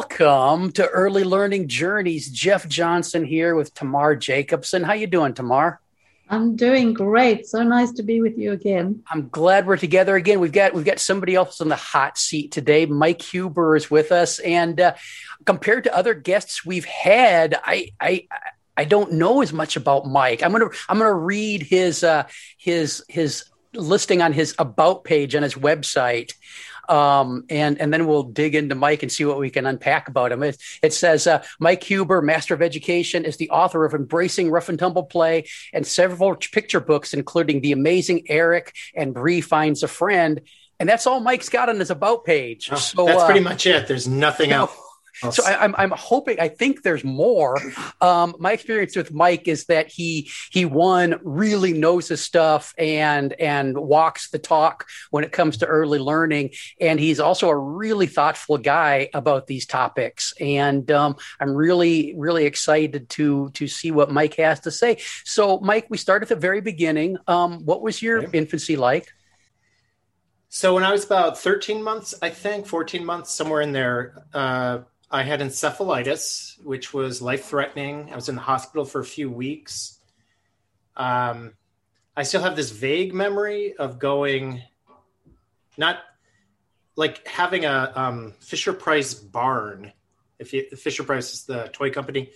Welcome to Early Learning Journeys. Jeff Johnson here with Tamar Jacobson. How you doing, Tamar? I'm doing great. So nice to be with you again. I'm glad we're together again. We've got we've got somebody else in the hot seat today. Mike Huber is with us, and uh, compared to other guests we've had, I I I don't know as much about Mike. I'm gonna I'm gonna read his uh, his his listing on his about page on his website. Um, and and then we'll dig into Mike and see what we can unpack about him. It, it says uh, Mike Huber, Master of Education, is the author of Embracing Rough and Tumble Play and several picture books, including The Amazing Erik and Bree Finds a Friend. And that's all Mike's got on his about page. Oh, so that's uh, pretty much it. There's nothing else so I, am I'm, I'm hoping I think there's more. Um, my experience with Mike is that he he one really knows his stuff and and walks the talk when it comes to early learning, and he's also a really thoughtful guy about these topics. And um, I'm really really excited to to see what Mike has to say. So Mike, we start at the very beginning. Um, what was your okay. infancy like? So when I was about 13 months, I think 14 months, somewhere in there, uh, I had encephalitis, which was life threatening. I was in the hospital for a few weeks. Um, I still have this vague memory of going, not like having a um, Fisher Price barn. If you, Fisher Price is the toy company,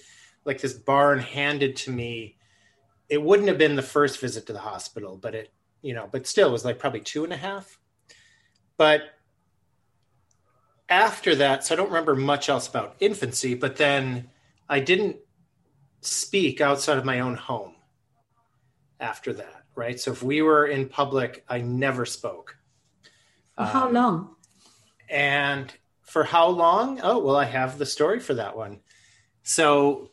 like this barn handed to me. It wouldn't have been the first visit to the hospital, but it, you know, but still it was like probably two and a half. But after that, so I don't remember much else about infancy, but then I didn't speak outside of my own home after that, right? So if we were in public, I never spoke. How um, long? And for how long? Oh, well, I have the story for that one. So,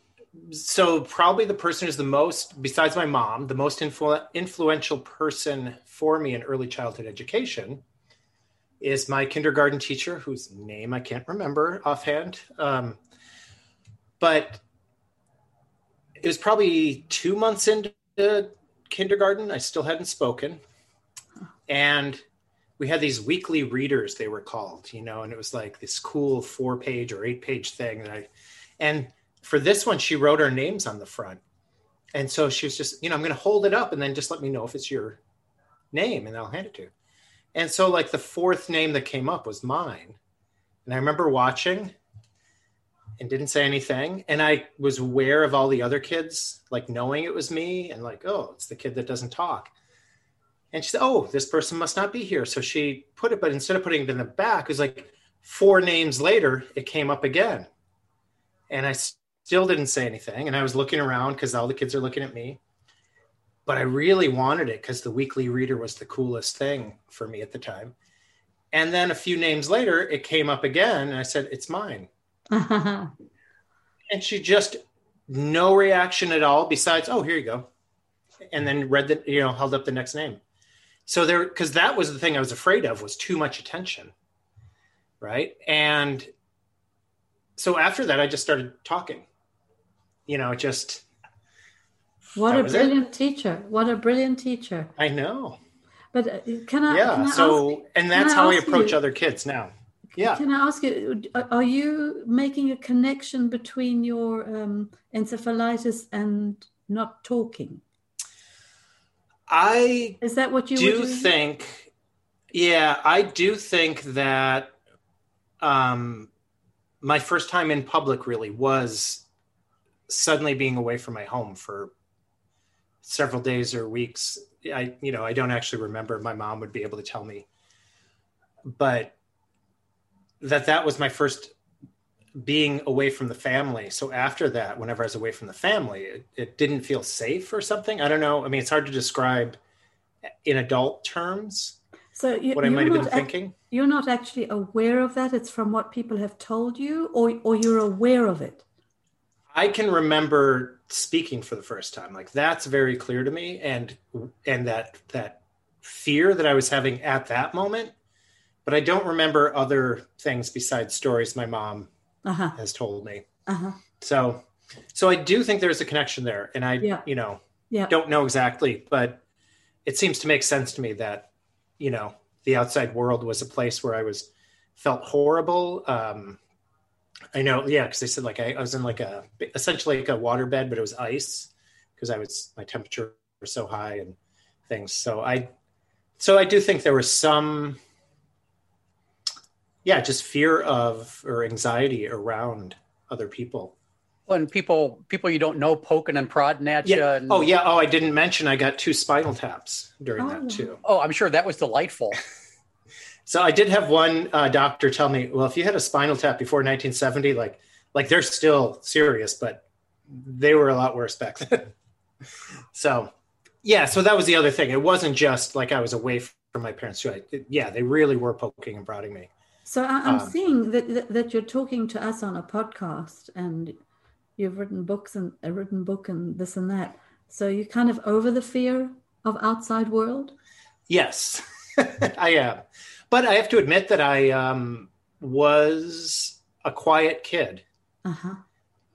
so probably the person who's the most, besides my mom, the most influ- influential person for me in early childhood education is my kindergarten teacher, whose name I can't remember offhand. Um, but it was probably two months into kindergarten. I still hadn't spoken. And we had these weekly readers, they were called, you know, and it was like this cool four page or eight page thing. And I, and for this one, she wrote our names on the front. And so she was just, you know, I'm going to hold it up and then just let me know if it's your name and I'll hand it to you. And so, like, the fourth name that came up was mine. And I remember watching and didn't say anything. And I was aware of all the other kids, like, knowing it was me and, like, oh, it's the kid that doesn't talk. And she said, oh, this person must not be here. So she put it, but instead of putting it in the back, it was like four names later, it came up again. And I still didn't say anything. And I was looking around because all the kids are looking at me but I really wanted it because the weekly reader was the coolest thing for me at the time. And then a few names later, it came up again, and I said, "It's mine." and she just no reaction at all. Besides, "Oh, here you go," and then read the you know held up the next name. So there, because that was the thing I was afraid of was too much attention, right? And so after that, I just started talking. You know, just what that a brilliant it. teacher! What a brilliant teacher! I know. But uh, can I? Yeah. Can I so, ask, and that's how I approach you, other kids now. Yeah. Can I ask you? Are you making a connection between your um, encephalitis and not talking? I is that what you do think? Yeah, I do think that um, my first time in public really was suddenly being away from my home for several days or weeks. I, you know, I don't actually remember. My mom would be able to tell me, but that that was my first being away from the family. So after that, whenever I was away from the family, it, it didn't feel safe or something. I don't know. I mean, it's hard to describe in adult terms. So you, what I might have been thinking. You're not actually aware of that. It's from what people have told you, or or you're aware of it. I can remember speaking for the first time. Like that's very clear to me, and and that that fear that I was having at that moment. But I don't remember other things besides stories my mom uh-huh. has told me. Uh-huh. So, so I do think there's a connection there, and I, yeah. you know, yeah. don't know exactly, but it seems to make sense to me that, you know, the outside world was a place where I was felt horrible, um, I know, yeah, because they said like I, I was in like a essentially like a water bed, but it was ice because I was my temperature was so high and things. So I, so I do think there was some, yeah, just fear of or anxiety around other people. And people, people you don't know poking and prodding at you. And, Oh yeah. Oh, I didn't mention I got two spinal taps during Oh. that too. oh, I'm sure that was delightful. So I did have one uh, doctor tell me, well, if you had a spinal tap before 1970, like like they're still serious, but they were a lot worse back then. so yeah, so that was the other thing. It wasn't just like I was away from my parents. Too. I, it- yeah, they really were poking and prodding me. So I'm Um, seeing that, that that you're talking to us on a podcast, and you've written books and a written book and this and that. So you're kind of over the fear of outside world. Yes, I am. But I have to admit that I um, was a quiet kid. Uh huh.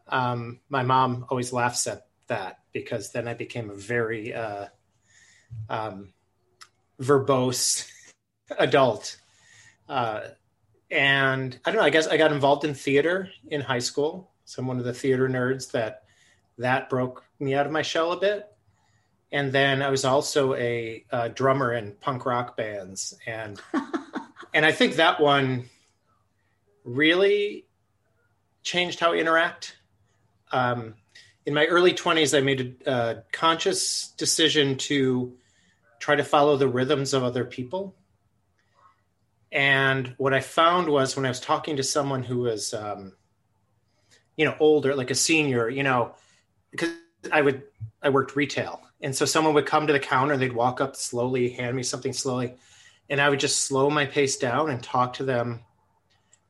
um, my mom always laughs at that because then I became a very uh, um, verbose adult. Uh, and I don't know, I guess I got involved in theater in high school. So I'm one of the theater nerds that that broke me out of my shell a bit. And then I was also a, uh drummer in punk rock bands. And, and I think that one really changed how I interact um, in my early 20s, I made a, a conscious decision to try to follow the rhythms of other people. And what I found was when I was talking to someone who was, um, you know, older, like a senior, you know, because I would, I worked retail. And so someone would come to the counter they'd walk up slowly, hand me something slowly. And I would just slow my pace down and talk to them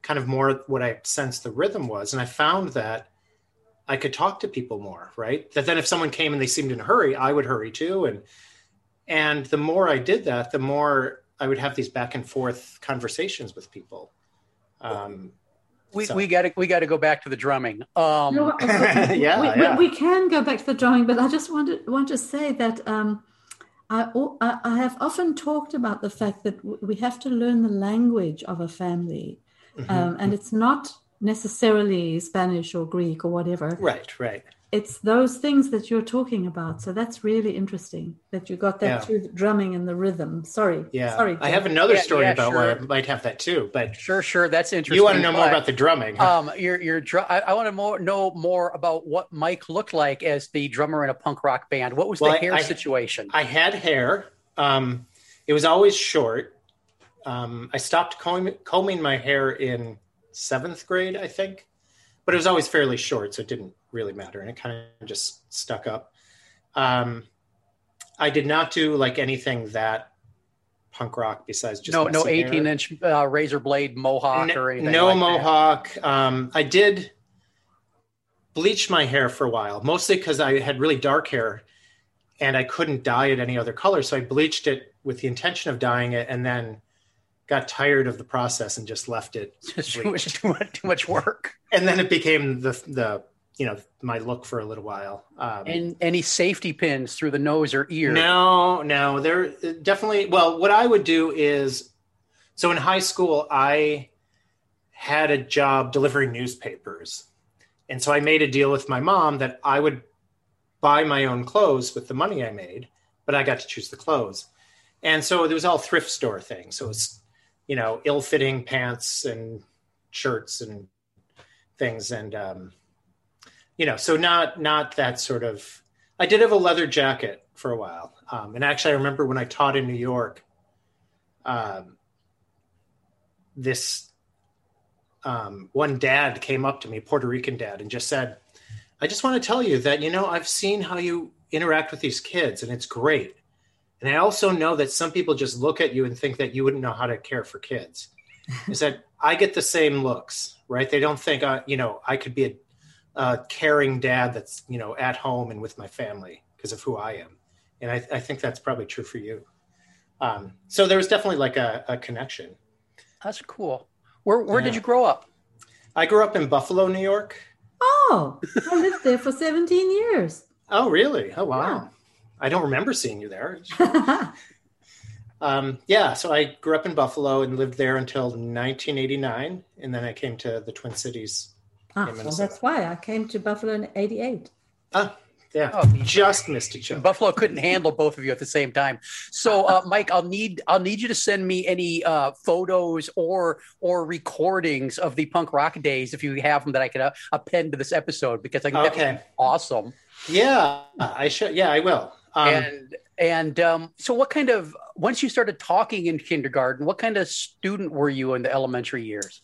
kind of more what I sensed the rhythm was. And I found that I could talk to people more, right? That then if someone came and they seemed in a hurry, I would hurry too. And and the more I did that, the more I would have these back and forth conversations with people. Um, We So- we got to we got to go back to the drumming. Um, No, we- Yeah, we, yeah. We, we can go back to the drawing, but I just wanted want to say that um, I, I have often talked about the fact that we have to learn the language of a family, mhm. um, and it's not necessarily Spanish or Greek or whatever. right, right. It's those things that you're talking about. So that's really interesting that you got that Yeah. through the drumming and the rhythm. Sorry, Yeah. sorry. I have another story yeah, about where I might have that too, but sure, sure, that's interesting. you want to know more about the drumming. huh? Um, your your dr- I, I want to more know more about what Mike looked like as the drummer in a punk rock band. What was Well, the I- hair I- situation? I had hair. Um, it was always short. Um, I stopped combing, combing my hair in seventh grade, I think, but it was always fairly short, so it didn't really matter, and it kind of just stuck up. Um, I did not do like anything that punk rock besides just no, no, messy hair. eighteen inch uh, razor blade mohawk N- or anything. no like that. mohawk. Um, I did bleach my hair for a while, mostly because I had really dark hair and I couldn't dye it any other color. So I bleached it with the intention of dyeing it and then got tired of the process and just left it. Just too much, too much, too much work. And then it became the, the, you know, my look for a little while. Um, And any safety pins through the nose or ear? No, no, there definitely. Well, what I would do is, so in high school, I had a job delivering newspapers, and so I made a deal with my mom that I would buy my own clothes with the money I made, but I got to choose the clothes, and so it was all thrift store things. So it's, you know, ill-fitting pants and shirts and things, and um, you know, so not not that sort of I did have a leather jacket for a while. Um, and actually, I remember when I taught in New York, um, this um, one dad came up to me, Puerto Rican dad, and just said, I just want to tell you that, you know, I've seen how you interact with these kids, and it's great. And I also know that some people just look at you and think that you wouldn't know how to care for kids. Is that I get the same looks, right? They don't think, uh, you know, I could be a uh, caring dad that's you know at home and with my family because of who I am, and I, I think that's probably true for you. Um, so there was definitely like a, a connection. That's cool. Where where did you grow up? I grew up in Buffalo, New York. Oh, I lived there for 17 years. Oh, really? Oh, wow. Yeah. I don't remember seeing you there. Um, yeah, so I grew up in Buffalo and lived there until 1989, and then I came to the Twin Cities Ah, well, that's why I came to Buffalo in '88. Ah, yeah, Oh. just missed each other. Buffalo couldn't handle both of you at the same time. So, uh, Mike, I'll need I'll need you to send me any uh, photos or or recordings of the punk rock days if you have them that I can uh, append to this episode because I think Okay. be awesome. Yeah, I should. Yeah, I will. Um, and and um, so, what kind of once you started talking in kindergarten, what kind of student were you in the elementary years?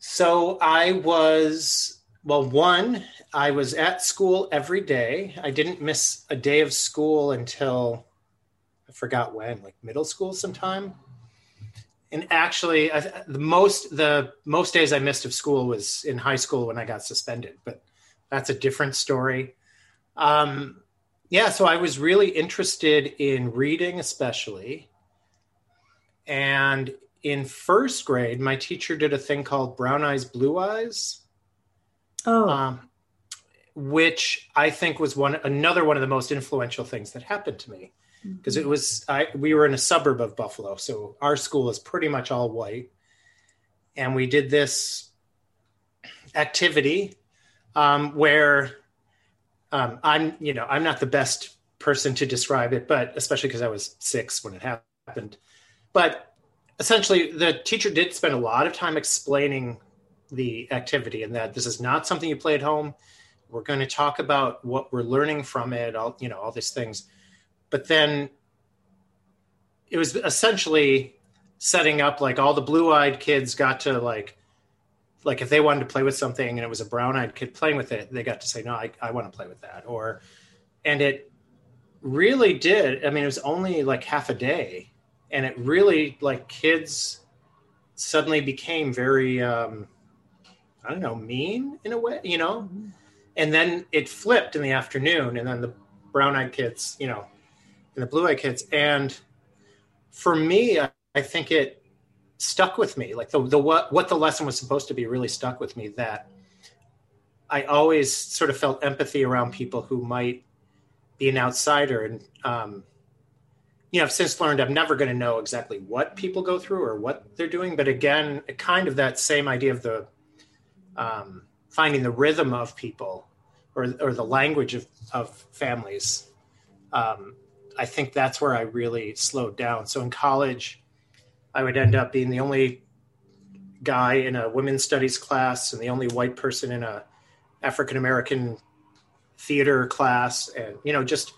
So I was, well, one, I was at school every day. I didn't miss a day of school until I forgot when, like middle school sometime. And actually, I, the most the most days I missed of school was in high school when I got suspended, but that's a different story. Um, yeah, so I was really interested in reading, especially, and in first grade, my teacher did a thing called Brown Eyes, Blue Eyes, Oh, um, which I think was one another one of the most influential things that happened to me. Because it was I we were in a suburb of Buffalo, so our school is pretty much all white, and we did this activity um, where um, I'm you know I'm not the best person to describe it, but especially because I was six when it happened, but essentially the teacher did spend a lot of time explaining the activity and that this is not something you play at home. We're going to talk about what we're learning from it all you know all these things. But then it was essentially setting up like all the blue-eyed kids got to like like if they wanted to play with something and it was a brown-eyed kid playing with it they got to say no i, I want to play with that or and it really did i mean it was only like half a day and it really like kids suddenly became very um i don't know mean in a way you know? And then it flipped in the afternoon and then the brown eyed kids you know and the blue eyed kids. And for me I, I think it stuck with me. Like the, the what what the lesson was supposed to be really stuck with me that i always sort of felt empathy around people who might be an outsider. And um you know i've since learned i'm never going to know exactly what people go through or what they're doing but again kind of that same idea of the um, finding the rhythm of people or, or the language of, of families. Um, I think that's where I really slowed down. So in college, I would end up being the only guy in a women's studies class and the only white person in a African American theater class, and you know just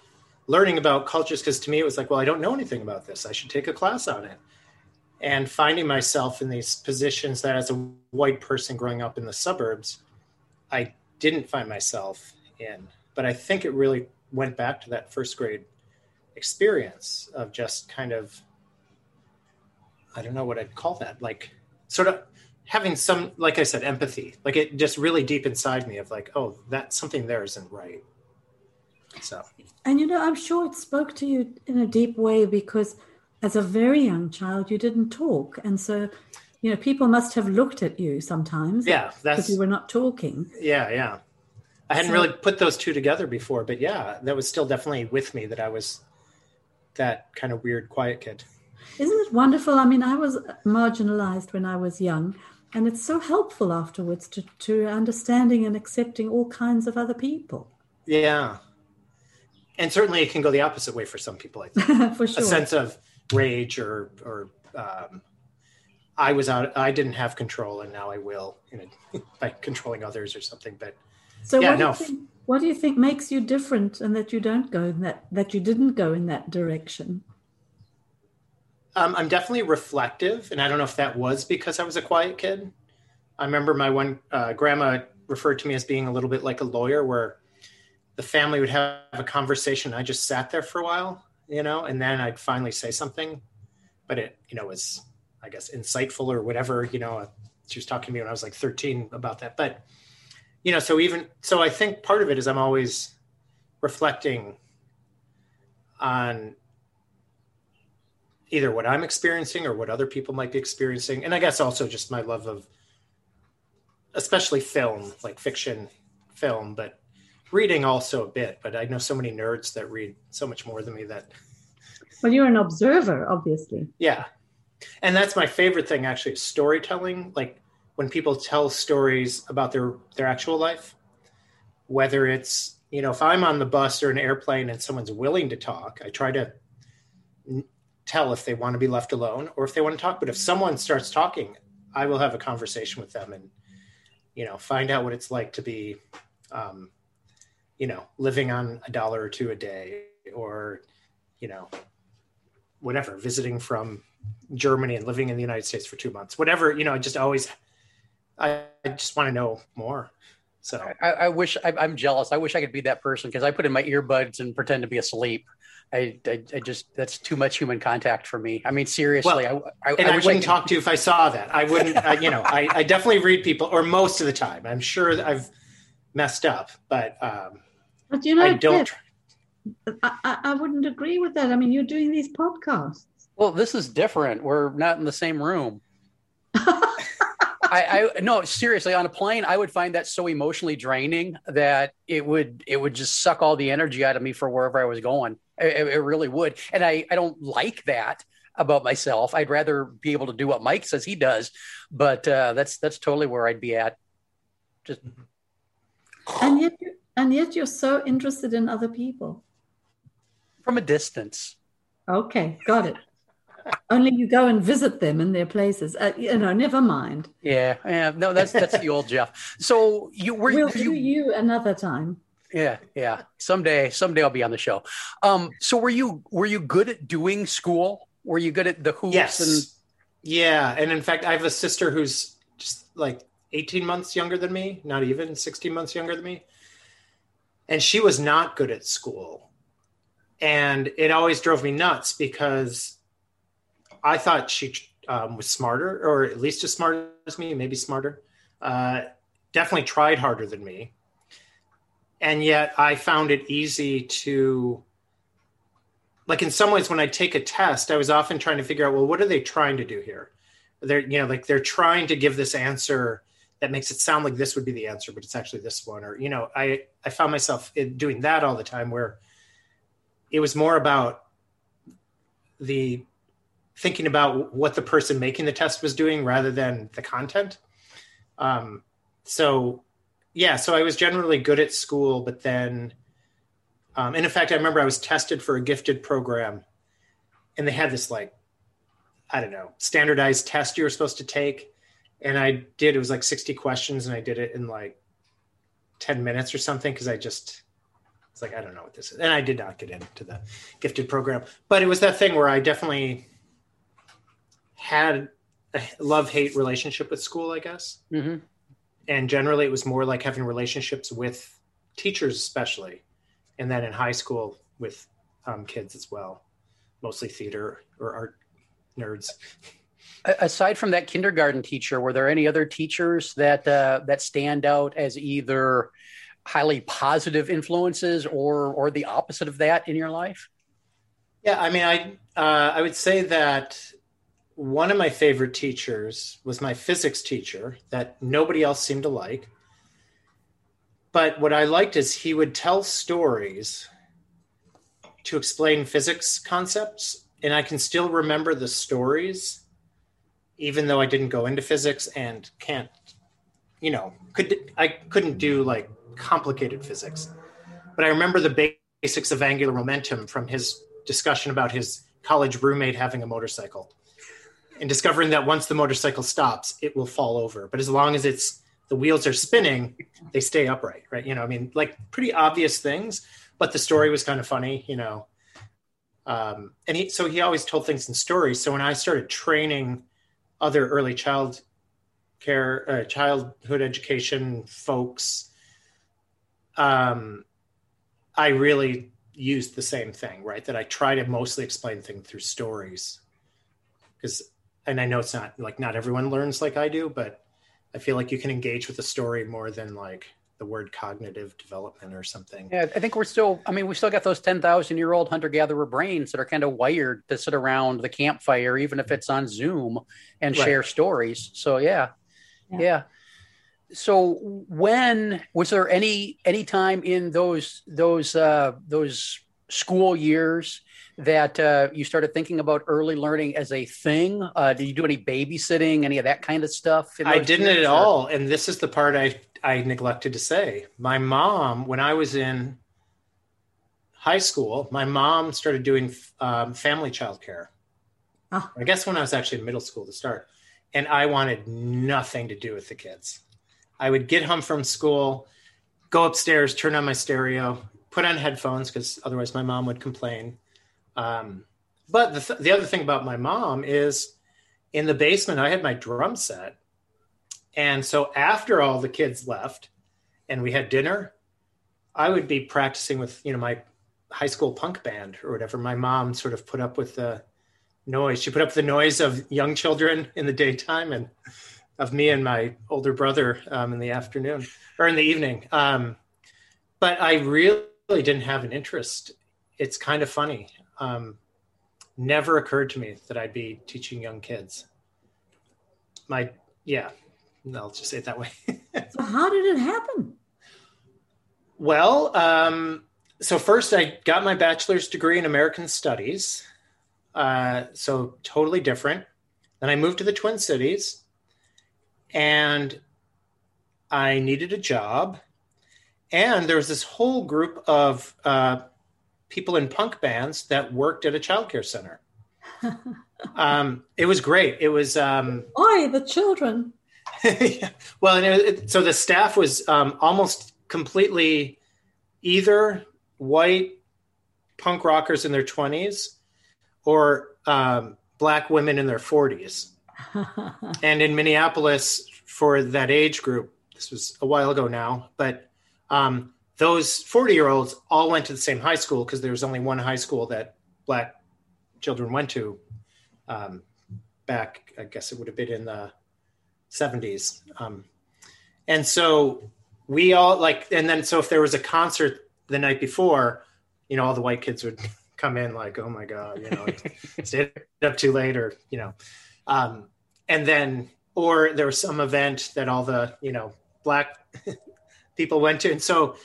learning about cultures. Because to me, it was like, well, I don't know anything about this. I should take a class on it and finding myself in these positions that as a white person growing up in the suburbs i didn't find myself in but i think it really went back to that first grade experience of just kind of i don't know what i'd call that like sort of having some like i said empathy like it just really deep inside me of like oh that something there isn't right so and you know, I'm sure it spoke to you in a deep way because as a very young child, you didn't talk. And so, you know, people must have looked at you sometimes yeah because that's you were not talking. Yeah, yeah. I hadn't So- really put those two together before, but yeah, that was still definitely with me that I was that kind of weird quiet kid. Isn't it wonderful? I mean, I was marginalized when I was young, and it's so helpful afterwards to, to understanding and accepting all kinds of other people. Yeah. And certainly it can go the opposite way for some people, I think. For sure. A sense of rage or or um I was out I didn't have control and now I will you know by controlling others or something. But So Yeah, what, no. do you think, what do you think makes you different and that you don't go in that that you didn't go in that direction? Um, I'm definitely reflective, and I don't know if that was because I was a quiet kid. I remember my one uh, grandma referred to me as being a little bit like a lawyer, where the family would have a conversation. I just sat there for a while, you know, and then I'd finally say something, but it, you know, was I guess insightful or whatever. You know, uh, she was talking to me when I was like 13 about that, but you know, so even so, I think part of it is I'm always reflecting on either what I'm experiencing or what other people might be experiencing. And I guess also just my love of especially film, like fiction film, but reading also a bit. But I know so many nerds that read so much more than me that Well, you're an observer, obviously. yeah. And that's my favorite thing actually, storytelling, like when people tell stories about their their actual life, whether it's you know if I'm on the bus or an airplane and someone's willing to talk, I try to tell if they want to be left alone or if they want to talk. But if someone starts talking, I will have a conversation with them and you know find out what it's like to be um, you know living on a dollar or two a day or you know whatever visiting from germany and living in the united states for two months whatever you know I just always i, I just want to know more so I, I wish I, am jealous. I wish I could be that person because I put in my earbuds and pretend to be asleep. I, I, I, just that's too much human contact for me. I mean, seriously, well, I, I, and I, wouldn't talk to you if I saw that. I wouldn't. you know, I, I definitely read people, or most of the time. I'm sure I've messed up, but um, but you know, I don't. I, I wouldn't agree with that. I mean, you're doing these podcasts. Well, this is different. We're not in the same room. I, I no seriously on a plane I would find that so emotionally draining that it would it would just suck all the energy out of me for wherever I was going. It, it really would, and I I don't like that about myself. I'd rather be able to do what Mike says he does, but uh, that's that's totally where I'd be at. Just and yet and yet you're so interested in other people from a distance. Okay, got it. Only you go and visit them in their places. Uh, you know, never mind. Yeah, yeah. No, that's that's the old Jeff. So you were we'll you, do you another time. Yeah, yeah. Someday, someday I'll be on the show. Um, so were you were you good at doing school? Were you good at the hoops? Yes. And... Yeah, and in fact, I have a sister who's just like 18 months younger than me, not even 16 months younger than me. And she was not good at school. And it always drove me nuts because I thought she um, was smarter, or at least as smart as me, maybe smarter. Uh, definitely tried harder than me. And yet I found it easy to, like, in some ways, when I take a test, I was often trying to figure out, well, what are they trying to do here? They're, you know, like they're trying to give this answer that makes it sound like this would be the answer, but it's actually this one. Or, you know, I, I found myself doing that all the time where it was more about the thinking about what the person making the test was doing rather than the content. Um, so, yeah, so I was generally good at school, but then, um, and in fact, I remember I was tested for a gifted program and they had this like, I don't know, standardized test you were supposed to take and I did. It was like sixty questions, and I did it in like ten minutes or something because I just it's like I don't know what this is, and I did not get into the gifted program. But it was that thing where I definitely had a love hate relationship with school, I guess. Mm-hmm. And generally, it was more like having relationships with teachers, especially, and then in high school with um, kids as well, mostly theater or art nerds. Aside from that kindergarten teacher, were there any other teachers that uh, that stand out as either highly positive influences or or the opposite of that in your life? Yeah, I mean, I uh, I would say that one of my favorite teachers was my physics teacher that nobody else seemed to like. But what I liked is he would tell stories to explain physics concepts, and I can still remember the stories even though I didn't go into physics and can't, you know, could I couldn't do like complicated physics, but I remember the basics of angular momentum from his discussion about his college roommate having a motorcycle and discovering that once the motorcycle stops, it will fall over. But as long as it's the wheels are spinning, they stay upright, right? You know, I mean, like pretty obvious things, but the story was kind of funny, you know. Um, and he, so he always told things in stories. So when I started training other early child care, uh, childhood education folks, um, I really used the same thing, right? That I try to mostly explain things through stories. Because, and I know it's not like not everyone learns like I do, but I feel like you can engage with a story more than like the word cognitive development or something. Yeah, I think we're still, I mean, we still got those 10,000 year old hunter gatherer brains that are kind of wired to sit around the campfire, even if it's on Zoom and right. share stories. So, yeah. yeah. yeah. So when was there any any time in those those uh those school years that uh, you started thinking about early learning as a thing? Uh, did you do any babysitting, any of that kind of stuff? I didn't at or? all, and this is the part I I neglected to say. My mom, when I was in high school, my mom started doing um, family childcare. Oh. I guess when I was actually in middle school to start, and I wanted nothing to do with the kids. I would get home from school, go upstairs, turn on my stereo, put on headphones because otherwise my mom would complain. Um, but the, th- the other thing about my mom is in the basement, I had my drum set. And so after all the kids left and we had dinner, I would be practicing with, you know, my high school punk band or whatever. My mom sort of put up with the noise. She put up the noise of young children in the daytime and of me and my older brother um, in the afternoon or in the evening. Um, but I really didn't have an interest. It's kind of funny. Um, never occurred to me that I'd be teaching young kids. My, yeah, I'll just say it that way. so, how did it happen? Well, um, so first I got my bachelor's degree in American Studies. Uh, so totally different. Then I moved to the Twin Cities and I needed a job. And there was this whole group of uh, people in punk bands that worked at a childcare center. um, it was great. It was. Um, Why the children? yeah. Well, and it, so the staff was um, almost completely either white punk rockers in their 20s or um, black women in their 40s. and in Minneapolis, for that age group, this was a while ago now, but um, those 40 year olds all went to the same high school because there was only one high school that black children went to um, back, I guess it would have been in the 70s. Um, and so we all like, and then so if there was a concert the night before, you know, all the white kids would come in like, oh my God, you know, stayed up too late or, you know, um, and then, or there was some event that all the, you know, black people went to. And so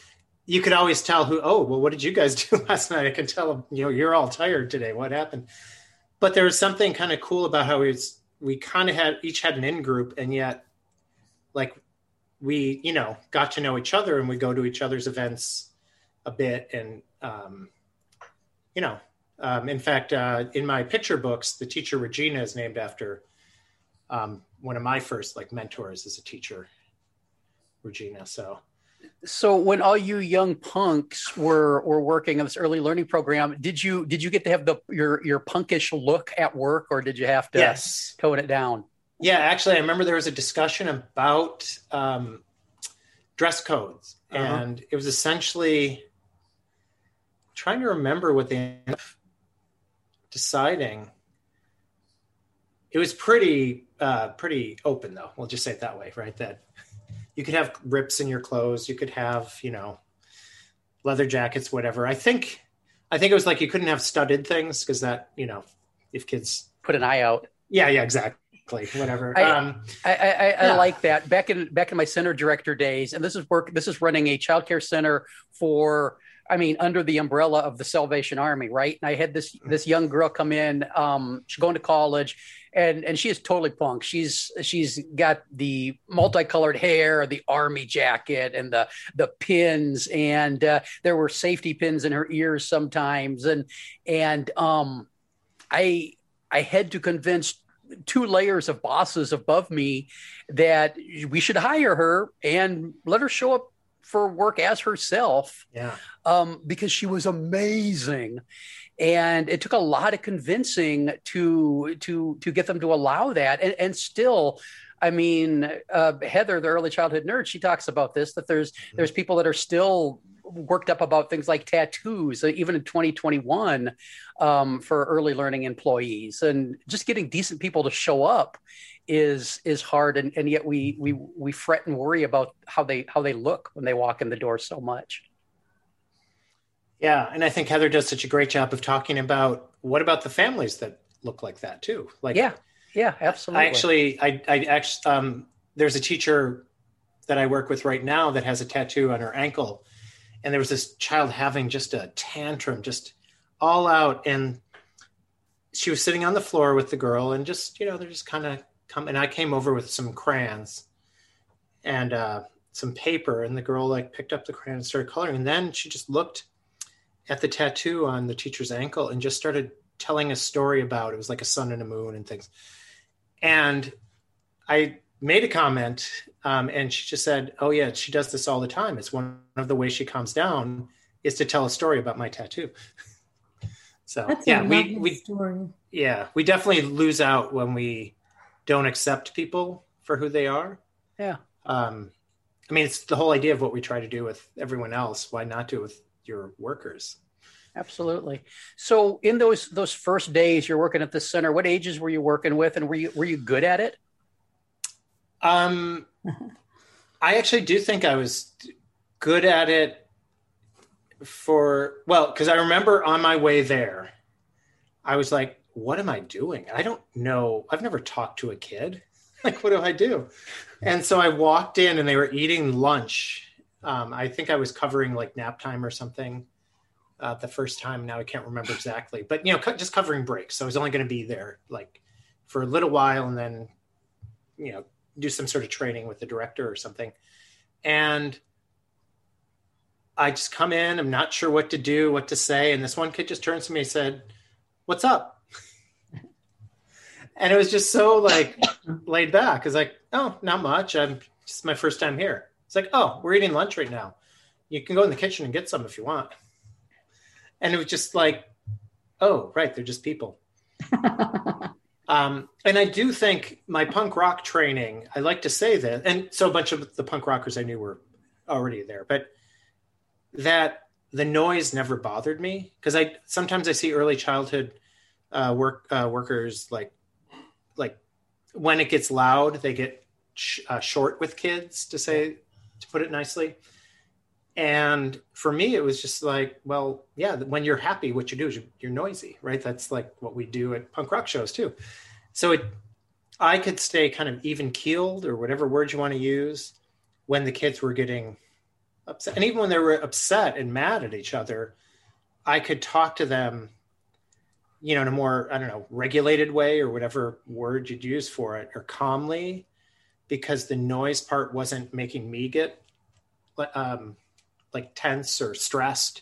you could always tell who, oh, well, what did you guys do last night? I can tell, you know, you're all tired today. What happened? But there was something kind of cool about how we was, we kind of had each had an in group and yet like we, you know, got to know each other and we go to each other's events a bit. And, um, you know, um, in fact, uh, in my picture books, the teacher Regina is named after um, one of my first like mentors as a teacher, Regina. So, so when all you young punks were were working on this early learning program, did you did you get to have the your your punkish look at work, or did you have to yes. tone it down? Yeah, actually, I remember there was a discussion about um, dress codes, uh-huh. and it was essentially trying to remember what they ended up deciding. It was pretty uh, pretty open though. We'll just say it that way, right? That you could have rips in your clothes. You could have, you know, leather jackets, whatever. I think, I think it was like you couldn't have studded things because that, you know, if kids put an eye out. Yeah, yeah, exactly. Whatever. I, um, I, I, I like that. Back in back in my center director days, and this is work. This is running a childcare center for I mean, under the umbrella of the Salvation Army, right? And I had this this young girl come in. Um, she's going to college, and and she is totally punk. She's she's got the multicolored hair, the army jacket, and the the pins, and uh, there were safety pins in her ears sometimes, and and um, I I had to convince two layers of bosses above me that we should hire her and let her show up for work as herself. Yeah. Um, because she was amazing. And it took a lot of convincing to to to get them to allow that. And, and still, I mean, uh, Heather, the early childhood nerd, she talks about this that there's mm-hmm. there's people that are still worked up about things like tattoos, uh, even in 2021, um, for early learning employees, and just getting decent people to show up is is hard and, and yet we we we fret and worry about how they how they look when they walk in the door so much. Yeah and i think heather does such a great job of talking about what about the families that look like that too? Like yeah yeah absolutely. I actually i i actually um there's a teacher that i work with right now that has a tattoo on her ankle and there was this child having just a tantrum just all out and she was sitting on the floor with the girl and just you know they're just kind of come and i came over with some crayons and uh, some paper and the girl like picked up the crayon and started coloring and then she just looked at the tattoo on the teacher's ankle and just started telling a story about it was like a sun and a moon and things. And i made a comment um, and she just said oh yeah she does this all the time. It's one of the ways she calms down is to tell a story about my tattoo. So That's yeah we we story. yeah we definitely lose out when we don't accept people for who they are Yeah. um i mean it's the whole idea of what we try to do with everyone else why not do it with your workers Absolutely. So in those those first days you're working at the center, what ages were you working with and were you were you good at it? um i actually do think i was good at it for well because i remember on my way there i was like what am i doing? I don't know. I've never talked to a kid. Like what do i do? And so i walked in and they were eating lunch. Um, i think i was covering like nap time or something uh, the first time. Now i can't remember exactly. But you know just covering breaks. So i was only going to be there like for a little while and then you know do some sort of training with the director or something. And I just come in, I'm not sure what to do, what to say. And this one kid just turns to me and said, What's up? And it was just so like laid back. It's like, Oh, not much. I'm just my first time here. It's like, Oh, we're eating lunch right now. You can go in the kitchen and get some if you want. And it was just like, Oh, right. They're just people. Um, and I do think my punk rock training, I like to say that, and so a bunch of the punk rockers I knew were already there, but that the noise never bothered me because I sometimes I see early childhood uh, work uh, workers like like when it gets loud they get sh- uh, short with kids to say to put it nicely. And for me, it was just like, well, yeah, when you're happy, what you do is you're, you're noisy, right? That's like what we do at punk rock shows too. So it, I could stay kind of even keeled or whatever word you want to use when the kids were getting upset. And even when they were upset and mad at each other, I could talk to them, you know, in a more, I don't know, regulated way or whatever word you'd use for it or calmly because the noise part wasn't making me get um, like tense or stressed.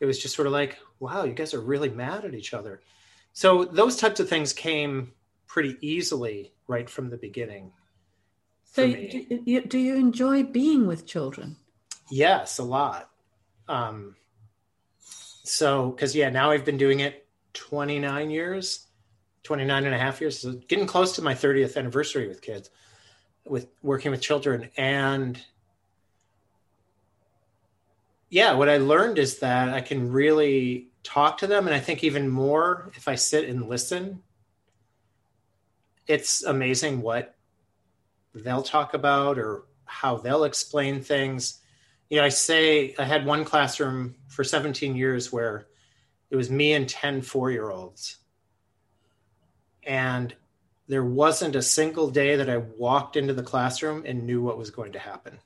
It was just sort of like, wow, you guys are really mad at each other. So those types of things came pretty easily right from the beginning. So, do you, do you enjoy being with children? Yes, a lot. Um, so, because yeah, now I've been doing it 29 years, 29 and a half years, so getting close to my 30th anniversary with kids, with working with children. And yeah, what I learned is that I can really talk to them. And I think even more if I sit and listen, it's amazing what they'll talk about or how they'll explain things you know, I say I had one classroom for 17 years where it was me and 10 four year olds. And there wasn't a single day that I walked into the classroom and knew what was going to happen.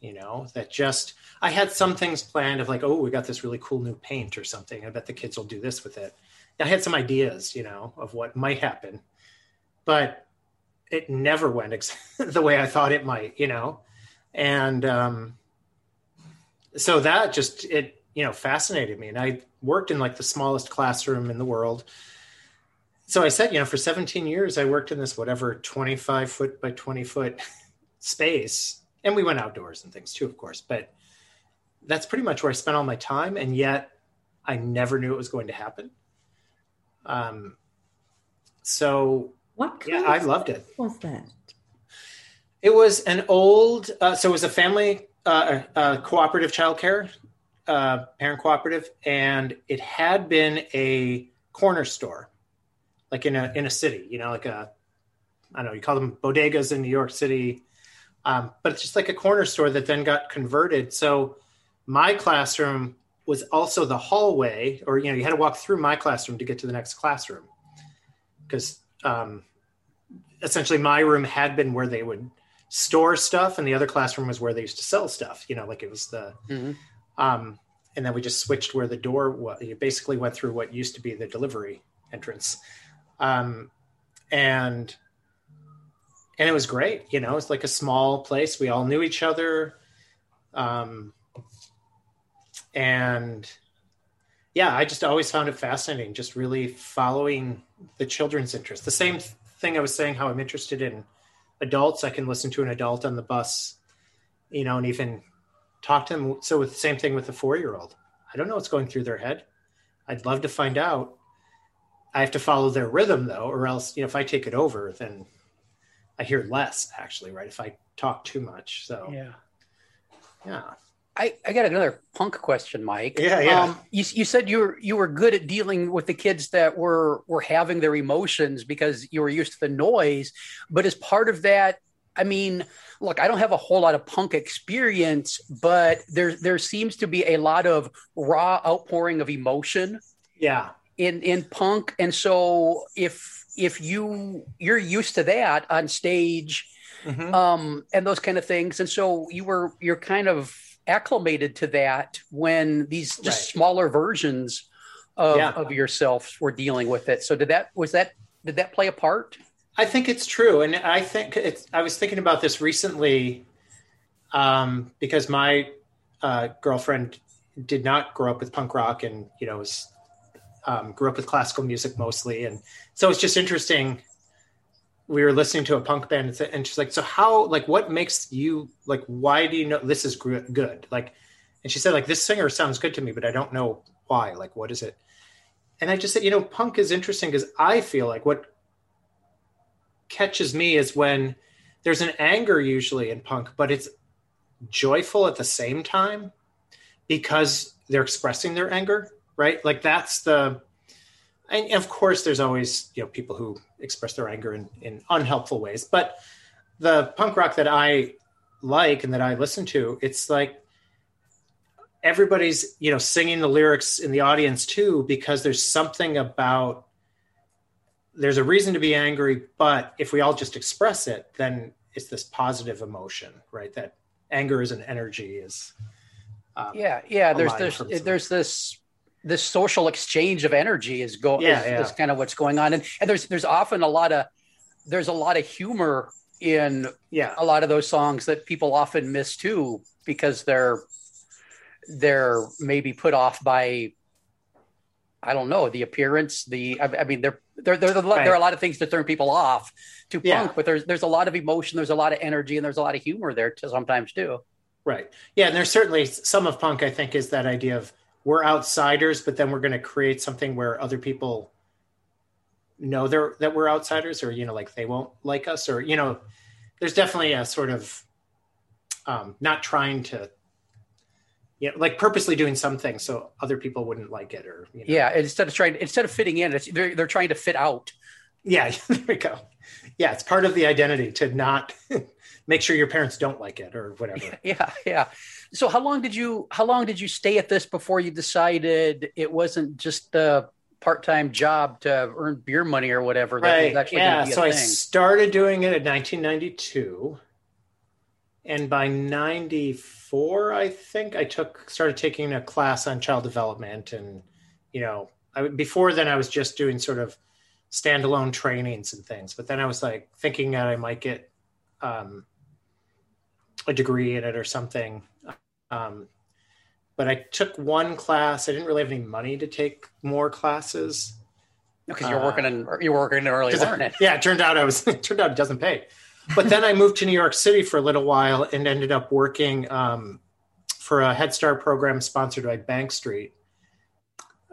You know, that just, I had some things planned of like, oh, we got this really cool new paint or something. I bet the kids will do this with it. I had some ideas, you know, of what might happen, but it never went ex- the way I thought it might, you know. And, um, so that just it you know fascinated me. And i worked in like the smallest classroom in the world. So i said you know for 17 years i worked in this whatever 25 foot by 20 foot space. And we went outdoors and things too of course. But that's pretty much where i spent all my time. And yet i never knew it was going to happen. Um so What yeah i loved it. was that? it was an old uh, so it was a family uh, uh, cooperative childcare, uh, parent cooperative, and it had been a corner store, like in a in a city. You know, like a I don't know, you call them bodegas in New York City, um, but it's just like a corner store that then got converted. So my classroom was also the hallway, or you know, you had to walk through my classroom to get to the next classroom, because um, essentially my room had been where they would store stuff and the other classroom was where they used to sell stuff you know like it was the Mhm. Um and then we just switched where the door was. You basically went through what used to be the delivery entrance, um, and and it was great. You know, it's like a small place. We all knew each other, um, and yeah, I just always found it fascinating. Just really following the children's interest. The same thing I was saying, how I'm interested in adults. I can listen to an adult on the bus, you know, and even talk to them. So with the same thing with the four year old, I don't know what's going through their head. I'd love to find out. I have to follow their rhythm though, or else, you know, if I take it over, then I hear less actually, right? If I talk too much. So Yeah. yeah. I, I got another punk question, Mike. Yeah, yeah. Um, you, you said you were you were good at dealing with the kids that were were having their emotions because you were used to the noise. But as part of that, I mean, look, I don't have a whole lot of punk experience, but there there seems to be a lot of raw outpouring of emotion Yeah. in in punk, and so if if you you're used to that on stage, Mhm. um, and those kind of things. And so you were you're kind of acclimated to that when these just Right. smaller versions of, Yeah. of yourself were dealing with it. So did that was that did that play a part? I think it's true, and I think it's. I was thinking about this recently, um, because my uh, girlfriend did not grow up with punk rock, and you know, was um, grew up with classical music mostly, and so it's just interesting. We were listening to a punk band, and, she's like, "So how? Like, what makes you like? Why do you know this is good? Like?" And she said, "Like this singer sounds good to me, but I don't know why. Like, what is it?" And I just said, "You know, punk is interesting because I feel like what catches me is when there's an anger usually in punk, but it's joyful at the same time because they're expressing their anger, right? Like that's the and of course there's always, you know, people who express their anger in, in unhelpful ways. But the punk rock that I like and that I listen to, it's like everybody's, you know, singing the lyrics in the audience too, because there's something about there's a reason to be angry, but if we all just express it, then it's this positive emotion, right? That anger is an energy is um, Yeah, yeah. There's line there's there's this this social exchange of energy is going Yeah, is, yeah. is kind of what's going on. And and there's there's often a lot of there's a lot of humor in yeah a lot of those songs that people often miss too because they're they're maybe put off by I don't know the appearance the I, I mean there there there, there, Right. there are a lot of things to turn people off to punk Yeah. but there's there's a lot of emotion there's a lot of energy and there's a lot of humor there to sometimes too right yeah and there's certainly some of punk i think is that idea of we're outsiders but then we're going to create something where other people know they're that we're outsiders or you know like they won't like us or you know there's definitely a sort of um not trying to you know like purposely doing something so other people wouldn't like it or you know. yeah instead of trying instead of fitting in it's they're, they're trying to fit out Yeah, there we go. Yeah, it's part of the identity to not make sure your parents don't like it or whatever. yeah yeah so how long did you how long did you stay at this before you decided it wasn't just a part-time job to earn beer money or whatever that was Right. actually Yeah. So I started doing it in 1992. And by 94, I think I took started taking a class on child development. And, you know, I, before then I was just doing sort of standalone trainings and things. But then I was like thinking that I might get um, a degree in it or something. Um, but I took one class. I didn't really have any money to take more classes. because you're Uh, working in you're working in early learning. Yeah, it turned out I was it turned out it doesn't pay. But then I moved to New York City for a little while and ended up working um, for a Head Start program sponsored by Bank Street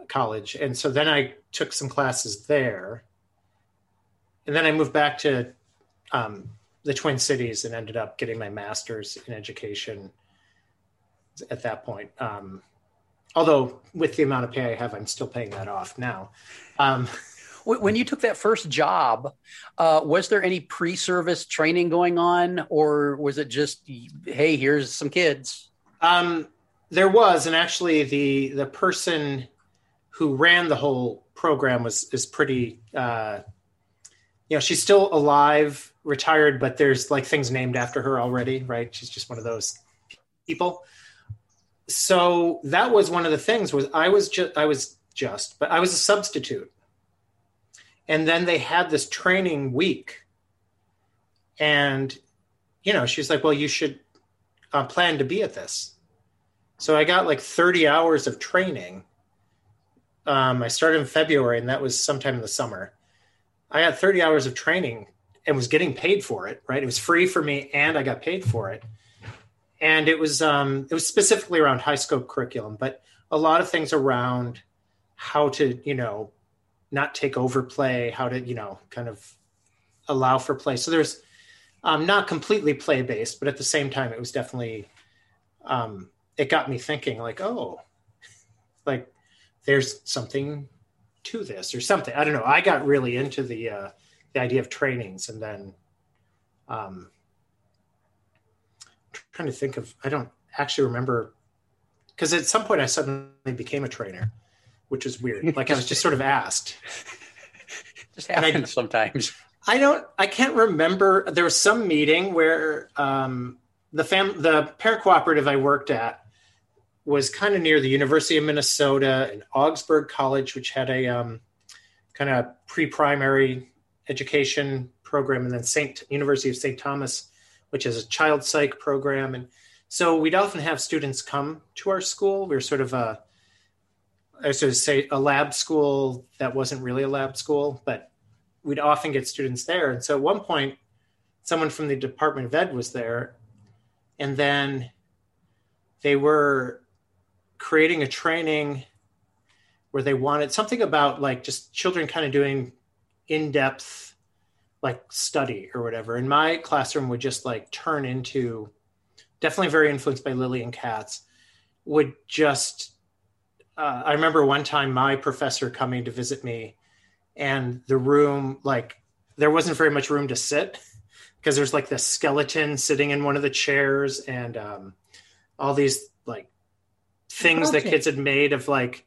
College. And so then I took some classes there. And then I moved back to um, the Twin Cities and ended up getting my master's in education at that point. Um, although with the amount of pay I have, I'm still paying that off now. When when you took that first job, uh, was there any pre-service training going on, or was it just, hey, here's some kids? Um, there was, and actually, the the person who ran the whole program was is pretty. Uh, you know, she's still alive, retired, but there's like things named after her already, right? She's just one of those people. so that was one of the things was I was just I was just but I was a substitute. And then they had this training week. And you know, she's like, "Well, you should uh, plan to be at this." So I got like 30 hours of training. Um, I started in February, and that was sometime in the summer. I got 30 hours of training and was getting paid for it. Right, it was free for me, and I got paid for it and it was um, it was specifically around HighScope curriculum, but a lot of things around how to you know not take over play, how to you know kind of allow for play. So there's um, not completely play based, but at the same time, it was definitely um, it got me thinking like, oh, like there's something to this or something. I don't know. I got really into the uh, the idea of trainings, and then um, trying to think of. I don't actually remember because at some point I suddenly became a trainer, which is weird. Like I was just sort of asked. just happens I, sometimes. I don't. I can't remember. There was some meeting where um, the fam, the parent cooperative I worked at was kind of near the University of Minnesota and Augsburg College, which had a um, kind of pre-primary education program, and then Saint University of St. Thomas which is a child psych program. And so we'd often have students come to our school. We were sort of a, I of say a lab school that wasn't really a lab school, but we'd often get students there. And so at one point, someone from the Department of Ed was there, and then they were creating a training where they wanted something about like just children kind of doing in-depth like study or whatever. And my classroom would just like turn into definitely very influenced by Lillian Katz, would just uh, I remember one time my professor coming to visit me and the room like there wasn't very much room to sit because there's like this skeleton sitting in one of the chairs and um, all these like things that kids had made of like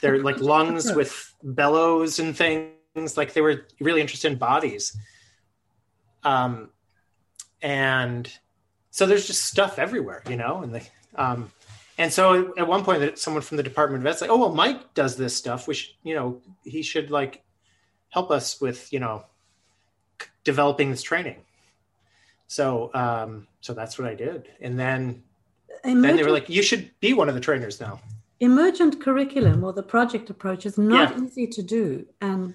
their like lungs with bellows and things things like they were really interested in bodies. Um and so there's just stuff everywhere you know and the um and so at one point someone from the department of Vet's like oh well mike does this stuff. Which you know he should like help us with you know developing this training. So um so that's what i did. And then then they were like you should be one of the trainers now. Emergent curriculum or the project approach is not yeah. easy to do. And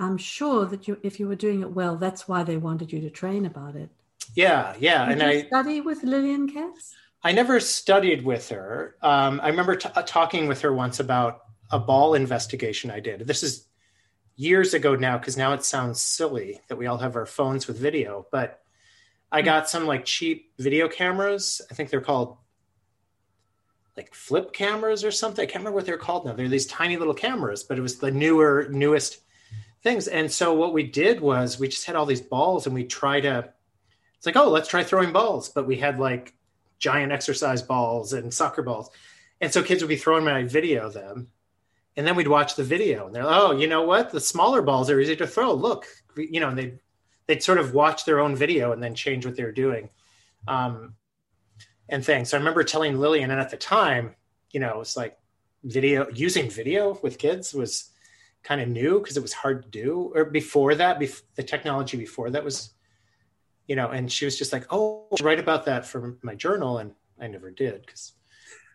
i'm sure that you if you were doing it well that's why they wanted you to train about it. Yeah yeah. Did and i study with lillian katz i never studied with her um, i remember t- uh, talking with her once about a ball investigation i did this is years ago now because now it sounds silly that we all have our phones with video but i hmm. got some like cheap video cameras i think they're called like flip cameras or something. I can't remember what they're called now. They're these tiny little cameras, but it was the newer, newest things. And so what we did was we just had all these balls and we try to, it's like, oh, let's try throwing balls. But we had like giant exercise balls and soccer balls. And so kids would be throwing my video them. And then we'd watch the video and they're, like, oh, you know what? The smaller balls are easy to throw. Look, you know, and they'd, they'd sort of watch their own video and then change what they were doing. Um, and things. So I remember telling Lillian, and at the time, you know, it's like video using video with kids was kind of new because it was hard to do. Or before that, bef- the technology before that was, you know, and she was just like, "Oh, write about that for my journal," and I never did because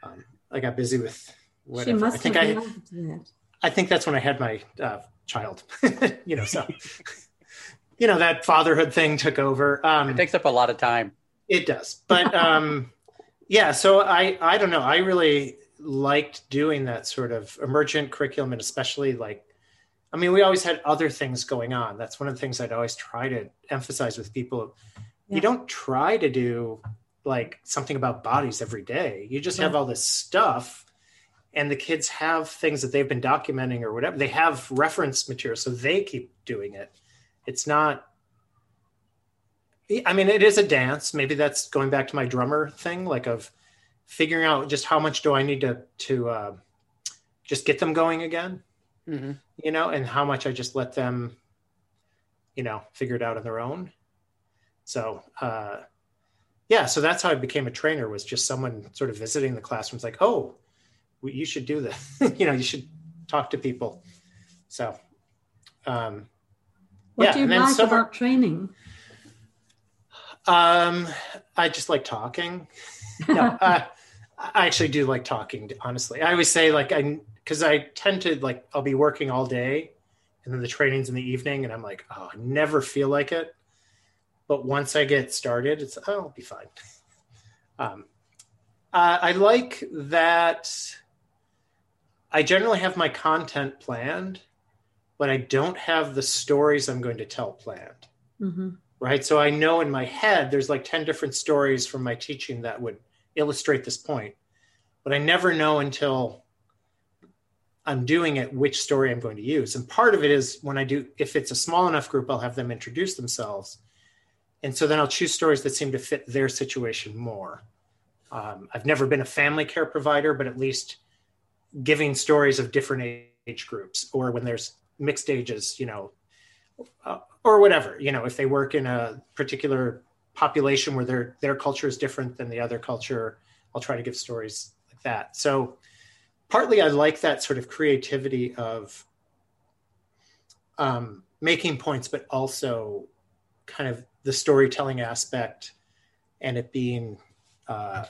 um, I got busy with whatever. I think I, I think that's when I had my uh, child. you know, so you know that fatherhood thing took over. Um, it takes up a lot of time. It does, but um, yeah so i i don't know i really liked doing that sort of emergent curriculum and especially like i mean we always had other things going on that's one of the things i'd always try to emphasize with people yeah. you don't try to do like something about bodies every day you just yeah. have all this stuff and the kids have things that they've been documenting or whatever they have reference material so they keep doing it it's not I mean, it is a dance. Maybe that's going back to my drummer thing, like of figuring out just how much do I need to to uh, just get them going again, mm-hmm. You know, and how much I just let them, you know, figure it out on their own. So, uh, yeah, so that's how I became a trainer was just someone sort of visiting the classrooms like, oh, you should do this. you know, you should talk to people. So, um, what yeah, do you and like about training? Um, I just like talking. No, uh, I actually do like talking. Honestly, I always say like I because I tend to like I'll be working all day, and then the training's in the evening, and I'm like, oh, I never feel like it. But once I get started, it's oh, I'll be fine. Um, uh, I like that. I generally have my content planned, but I don't have the stories I'm going to tell planned hmm right? So I know in my head there's like 10 different stories from my teaching that would illustrate this point, but I never know until I'm doing it which story I'm going to use. And part of it is when I do, if it's a small enough group, I'll have them introduce themselves. And so then I'll choose stories that seem to fit their situation more. Um, I've never been a family care provider, but at least giving stories of different age groups or when there's mixed ages, you know, uh, or whatever, you know, if they work in a particular population where their their culture is different than the other culture, I'll try to give stories like that. So partly I like that sort of creativity of um, making points, but also kind of the storytelling aspect and it being uh,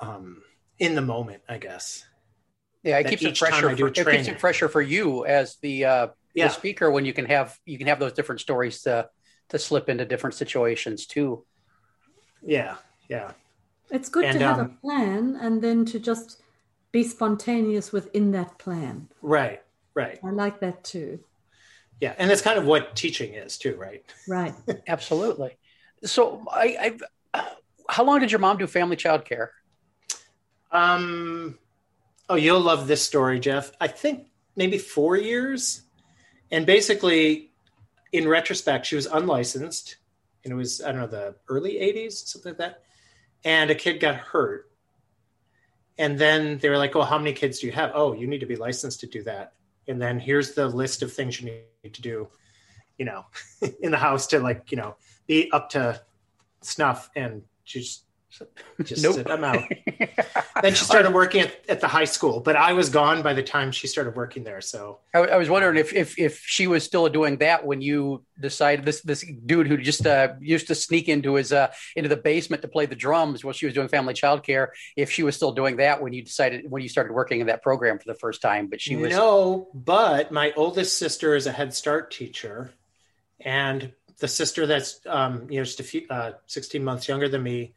um, in the moment, I guess. Yeah, it that keeps it fresher. For, it keeps training- it fresher for you as the uh, Yeah. the speaker when you can have you can have those different stories to to slip into different situations too. Yeah. Yeah. It's good And, to have a um, plan and then to just be spontaneous within that plan. Right. Right. I like that too. Yeah. And that's kind of what teaching is too, right? Right. Absolutely. So I, I how long did your mom do family child care? Um, oh, you'll love this story, Jeff. I think maybe four years. And basically, in retrospect, she was unlicensed. And it was, I don't know, the early 80s, something like that. And a kid got hurt. And then they were like, oh, how many kids do you have? Oh, you need to be licensed to do that. And then here's the list of things you need to do, you know, in the house to like, you know, be up to snuff. And just, just Nope. said, I'm out. then she started working at, at the high school, but I was gone by the time she started working there. So I, I was wondering if, if if she was still doing that when you decided this this dude who just uh, used to sneak into his uh, into the basement to play the drums while she was doing family child care. If she was still doing that when you decided when you started working in that program for the first time, but she was no, but my oldest sister is a Head Start teacher, and the sister that's um, you know just a few uh, 16 months younger than me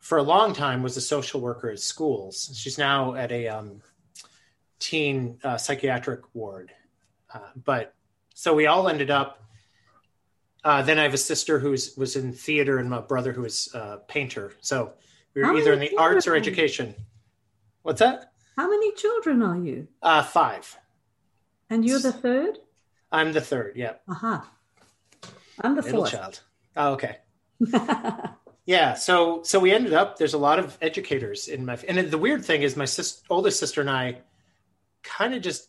for a long time was a social worker at schools. She's now at a um, teen uh, psychiatric ward, uh, but so we all ended up. Uh, then I have a sister who was in theater and my brother who is a painter. So we were How either in the arts or education. What's that? How many children are you? Uh, five. And you're the third? I'm the third. Yeah, Aha. I'm the middle fourth. child. Oh, okay. Yeah. So so we ended up. There's a lot of educators in my. And the weird thing is, my sis, oldest sister and I, kind of just,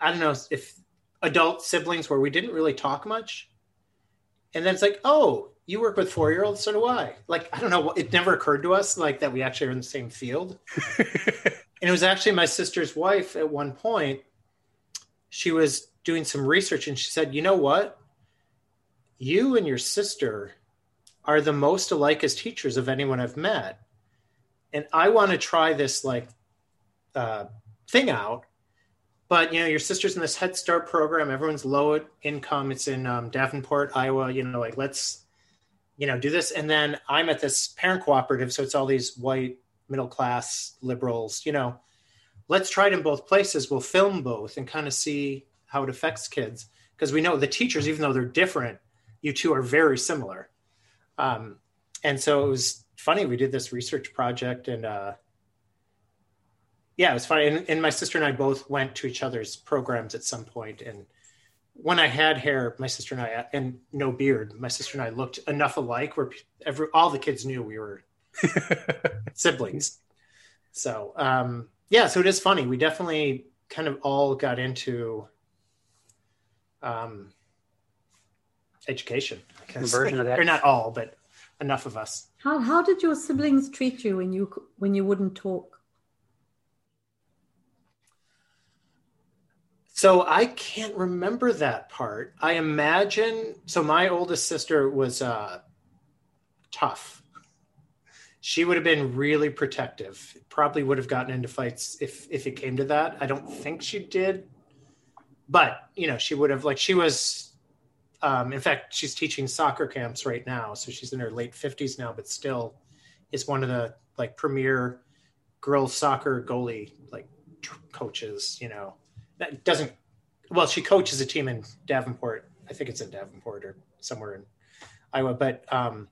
I don't know if adult siblings where we didn't really talk much, and then it's like, oh, you work with four year olds, so do I. Like I don't know. It never occurred to us like that we actually are in the same field. and it was actually my sister's wife at one point. She was doing some research and she said, you know what? You and your sister are the most alike as teachers of anyone I've met. And I want to try this like uh, thing out. But you know, your sister's in this Head Start program. Everyone's low income. It's in um, Davenport, Iowa. You know, like let's you know do this. And then I'm at this parent cooperative, so it's all these white middle class liberals. You know, let's try it in both places. We'll film both and kind of see how it affects kids because we know the teachers, even though they're different, you two are very similar. Um, and so it was funny. We did this research project, and uh, yeah, it was funny. And, and my sister and I both went to each other's programs at some point. And when I had hair, my sister and I, and no beard, my sister and I looked enough alike where every all the kids knew we were siblings. So um, yeah, so it is funny. We definitely kind of all got into um, education. I version of that. or not all, but enough of us. How how did your siblings treat you when you when you wouldn't talk? So I can't remember that part. I imagine so my oldest sister was uh tough. She would have been really protective. Probably would have gotten into fights if if it came to that. I don't think she did. But, you know, she would have like she was um in fact, she's teaching soccer camps right now, so she's in her late 50s now, but still is one of the like premier girls soccer goalie like coaches, you know. That doesn't well she coaches a team in davenport. I think it's in davenport or somewhere in iowa but um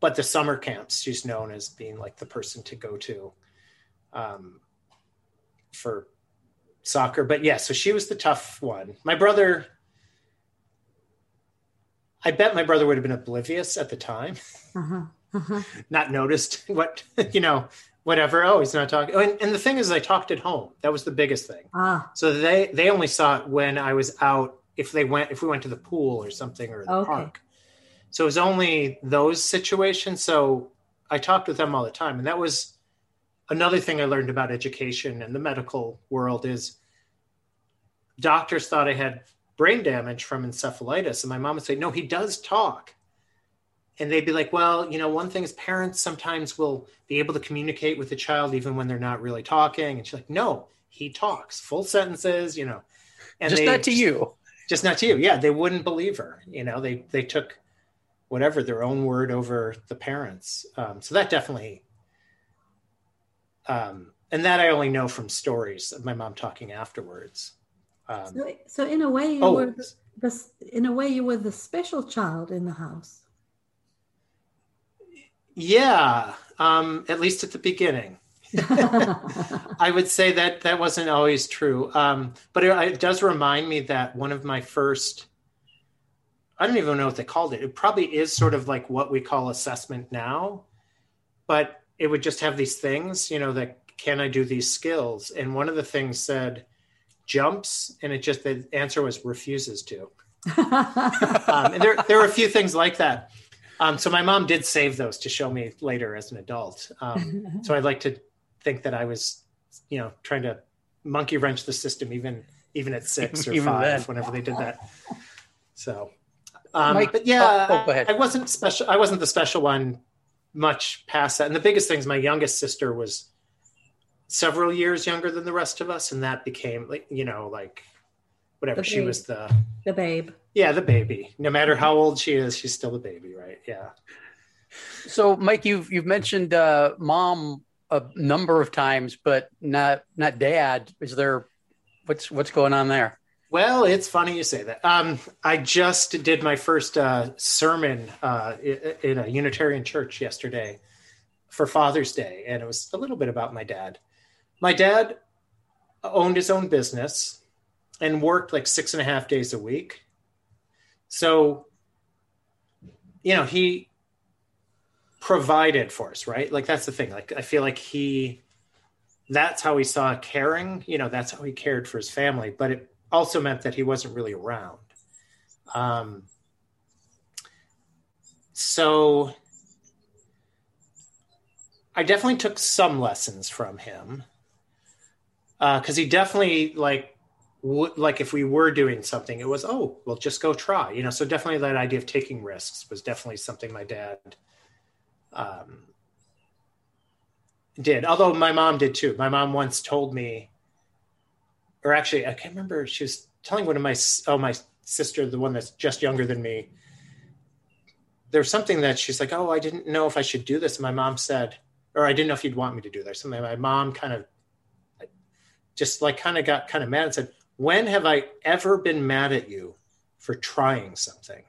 but the summer camps she's known as being like the person to go to um for soccer. But yeah so she was the tough one. My brother i bet my brother would have been oblivious at the time Uh-huh. Uh-huh. not noticed what you know whatever oh he's not talking oh, and, and the thing is i talked at home that was the biggest thing Ah, so they they only saw it when I was out. If they went, if we went to the pool or something or the Okay. park. So it was only those situations. So I talked with them all the time, and that was another thing I learned about education and the medical world is doctors thought I had brain damage from encephalitis, and my mom would say, "No, he does talk." And they'd be like, "Well, you know, one thing is parents sometimes will be able to communicate with the child even when they're not really talking." And she's like, "No, he talks full sentences, you know." And Just they- not to you. just not to you. Yeah, they wouldn't believe her. You know, they they took whatever their own word over the parents. Um, so that definitely, um, and that I only know from stories of my mom talking afterwards. Um, so, so in a way, you oh, were the, in a way you were the special child in the house. yeah, um, at least at the beginning. I would say that that wasn't always true, um, but it, it does remind me that one of my first. I don't even know what they called it. It probably is sort of like what we call assessment now, but it would just have these things, you know, that can I do these skills? And one of the things said jumps, and it just the answer was refuses to. Um, and there, there were a few things like that. Um, so my mom did save those to show me later as an adult. Um, so I'd like to think that I was, you know, trying to monkey wrench the system even even at six or five, then. whenever they did that. So, um, Mike- but yeah, oh, oh. I, I wasn't special. I wasn't the special one much past that. And the biggest thing is my youngest sister was several years younger than the rest of us, and that became like you know like whatever she was the the babe. yeah the baby. No matter how old she is, she's still a baby, right? Yeah. So, Mike, you've you've mentioned uh, mom a number of times, but not not dad. Is there what's what's going on there? Well, it's funny you say that. Um, I just did my first uh, sermon uh, in a Unitarian church yesterday for Father's Day, and it was a little bit about my dad. My dad owned his own business and worked like six and a half days a week. So, you know, he provided for us, right? Like that's the thing. Like I feel like he that's how he saw caring, you know, that's how he cared for his family, but it also meant that he wasn't really around. Um so I definitely took some lessons from him. Uh cuz he definitely like would like if we were doing something it was oh well just go try you know so definitely that idea of taking risks was definitely something my dad um, did. Although my mom did too. My mom once told me, or actually, I can't remember. She was telling one of my oh my sister, the one that's just younger than me. There was something that she's like, oh, I didn't know if I should do this. And my mom said, or I didn't know if you'd want me to do this. And my mom kind of just like kind of got kind of mad and said, when have I ever been mad at you for trying something?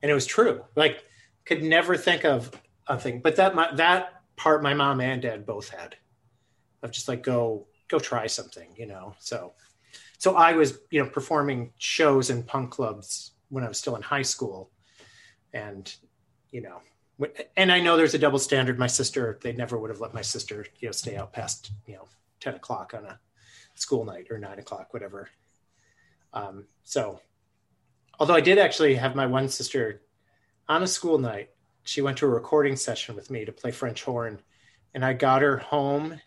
And it was true. Like could never think of a thing, but that my, that part my mom and dad both had of just like go go try something, you know. So so I was you know performing shows in punk clubs when I was still in high school, and you know, and I know there's a double standard. My sister, they never would have let my sister you know stay out past you know ten o'clock on a school night or nine o'clock, whatever. Um, so, although I did actually have my one sister on a school night she went to a recording session with me to play French horn, and I got her home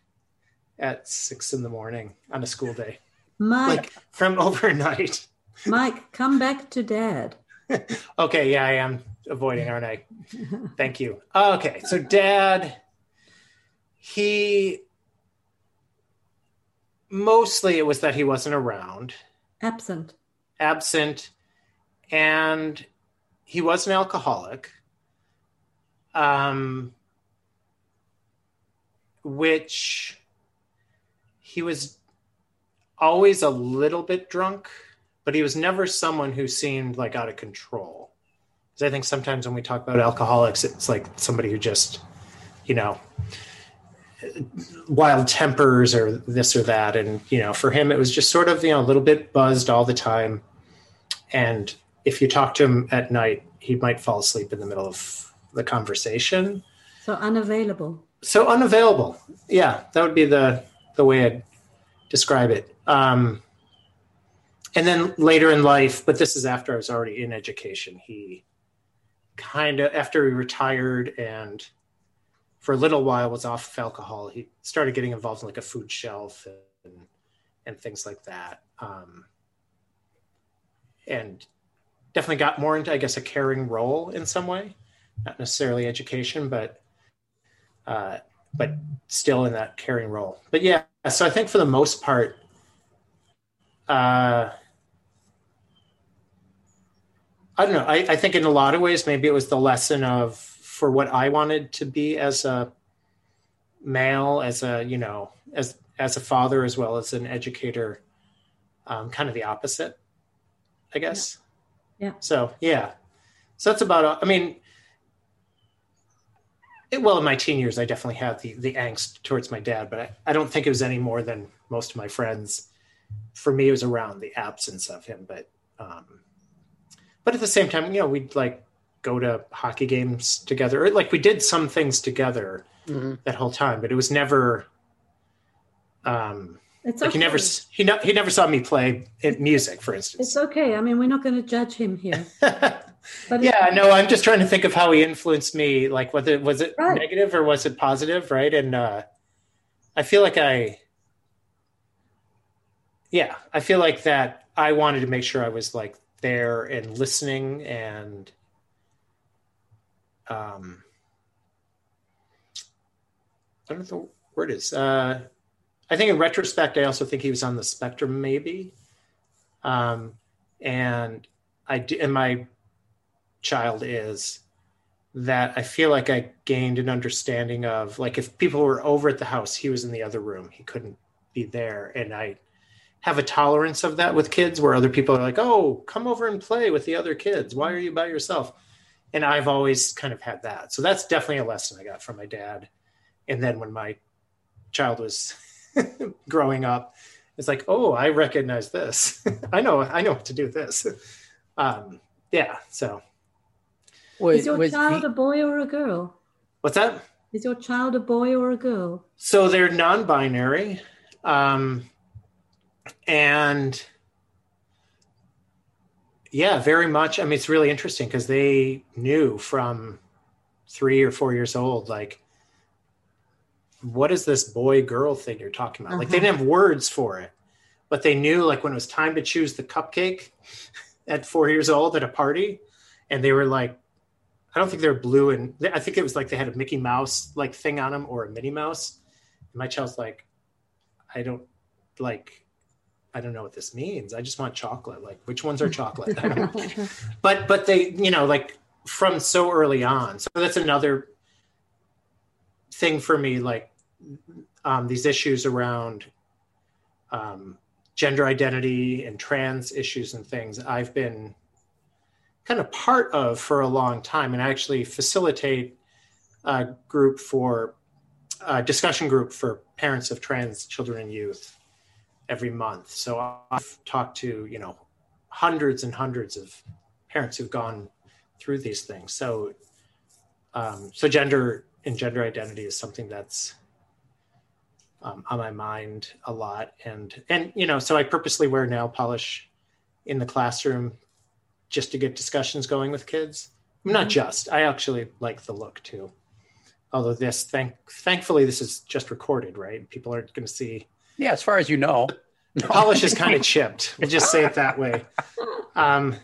at six in the morning on a school day, Mike, like from overnight. Mike, come back to dad. okay, yeah, I am avoiding, aren't I? Thank you. Okay, so dad, he mostly it was that he wasn't around, Absent. absent, and he was an alcoholic. Um, which he was always a little bit drunk, but he was never someone who seemed like out of control. Because I think sometimes when we talk about alcoholics, it's like somebody who just, you know, wild tempers or this or that. And, you know, for him, it was just sort of, you know, a little bit buzzed all the time. And if you talk to him at night, he might fall asleep in the middle of the conversation. So unavailable. So unavailable. Yeah, that would be the the way I'd describe it. Um, and then later in life, but this is after I was already in education, he kind of after he retired and for a little while was off of alcohol, he started getting involved in like a food shelf and and things like that. Um, and definitely got more into, I guess, a caring role in some way, not necessarily education, but uh, but still in that caring role. But yeah, so I think for the most part, uh, I don't know. I, I think in a lot of ways, maybe it was the lesson of for what I wanted to be as a male, as a you know, as as a father as well as an educator, um, kind of the opposite, I guess. Yeah. So yeah, so that's about. I mean, it, well, in my teen years, I definitely had the the angst towards my dad, but I, I don't think it was any more than most of my friends. For me, it was around the absence of him, but um, but at the same time, you know, we'd like go to hockey games together, like we did some things together Mhm. that whole time, but it was never. Um, It's like okay. he never he no, he never saw me play it, music, for instance. It's okay. I mean, we're not going to judge him here. But yeah, no, I'm just trying to think of how he influenced me. Like, whether was it Right. negative or was it positive, right? And uh, I feel like I, yeah, I feel like that I wanted to make sure I was like there and listening and, um, I don't know what the word is. Uh, I think in retrospect, I also think he was on the spectrum, maybe. Um, and I d- and my child is that I feel like I gained an understanding of like if people were over at the house, he was in the other room, he couldn't be there, and I have a tolerance of that with kids where other people are like, "Oh, come over and play with the other kids. Why are you by yourself?" And I've always kind of had that. So that's definitely a lesson I got from my dad. And then when my child was growing up, it's like, "Oh, I recognize this. I know I know what to do with this." Um, yeah, so Was, is your was child he- a boy or a girl? what's that? Is your child a boy or a girl? So they're non-binary, um, and yeah, very much. I mean, it's really interesting because they knew from three or four years old, like, what is this boy-girl thing you're talking about? Like, they mm-hmm. didn't have words for it, but they knew, like, when it was time to choose the cupcake at four years old at a party, and they were like, I don't think they're blue and I think it was like they had a Mickey Mouse like thing on them or a Minnie Mouse. And my child's like, I don't like, I don't know what this means. I just want chocolate. Like, which ones are chocolate? I don't know. But but they, you know, like from so early on. So that's another thing for me. Like um, these issues around um, gender identity and trans issues and things. I've been kind of part of for a long time and I actually facilitate a group for a discussion group for parents of trans children and youth every month. So I've talked to, you know, hundreds and hundreds of parents who've gone through these things. So um, so gender and gender identity is something that's um, on my mind a lot and and you know so I purposely wear nail polish in the classroom just to get discussions going with kids Not just. I actually like the look too. Although this, thank thankfully, this is just recorded, right? People aren't going to see. Yeah, as far as you know. The polish is kind of chipped. We'll just say it that way. Um,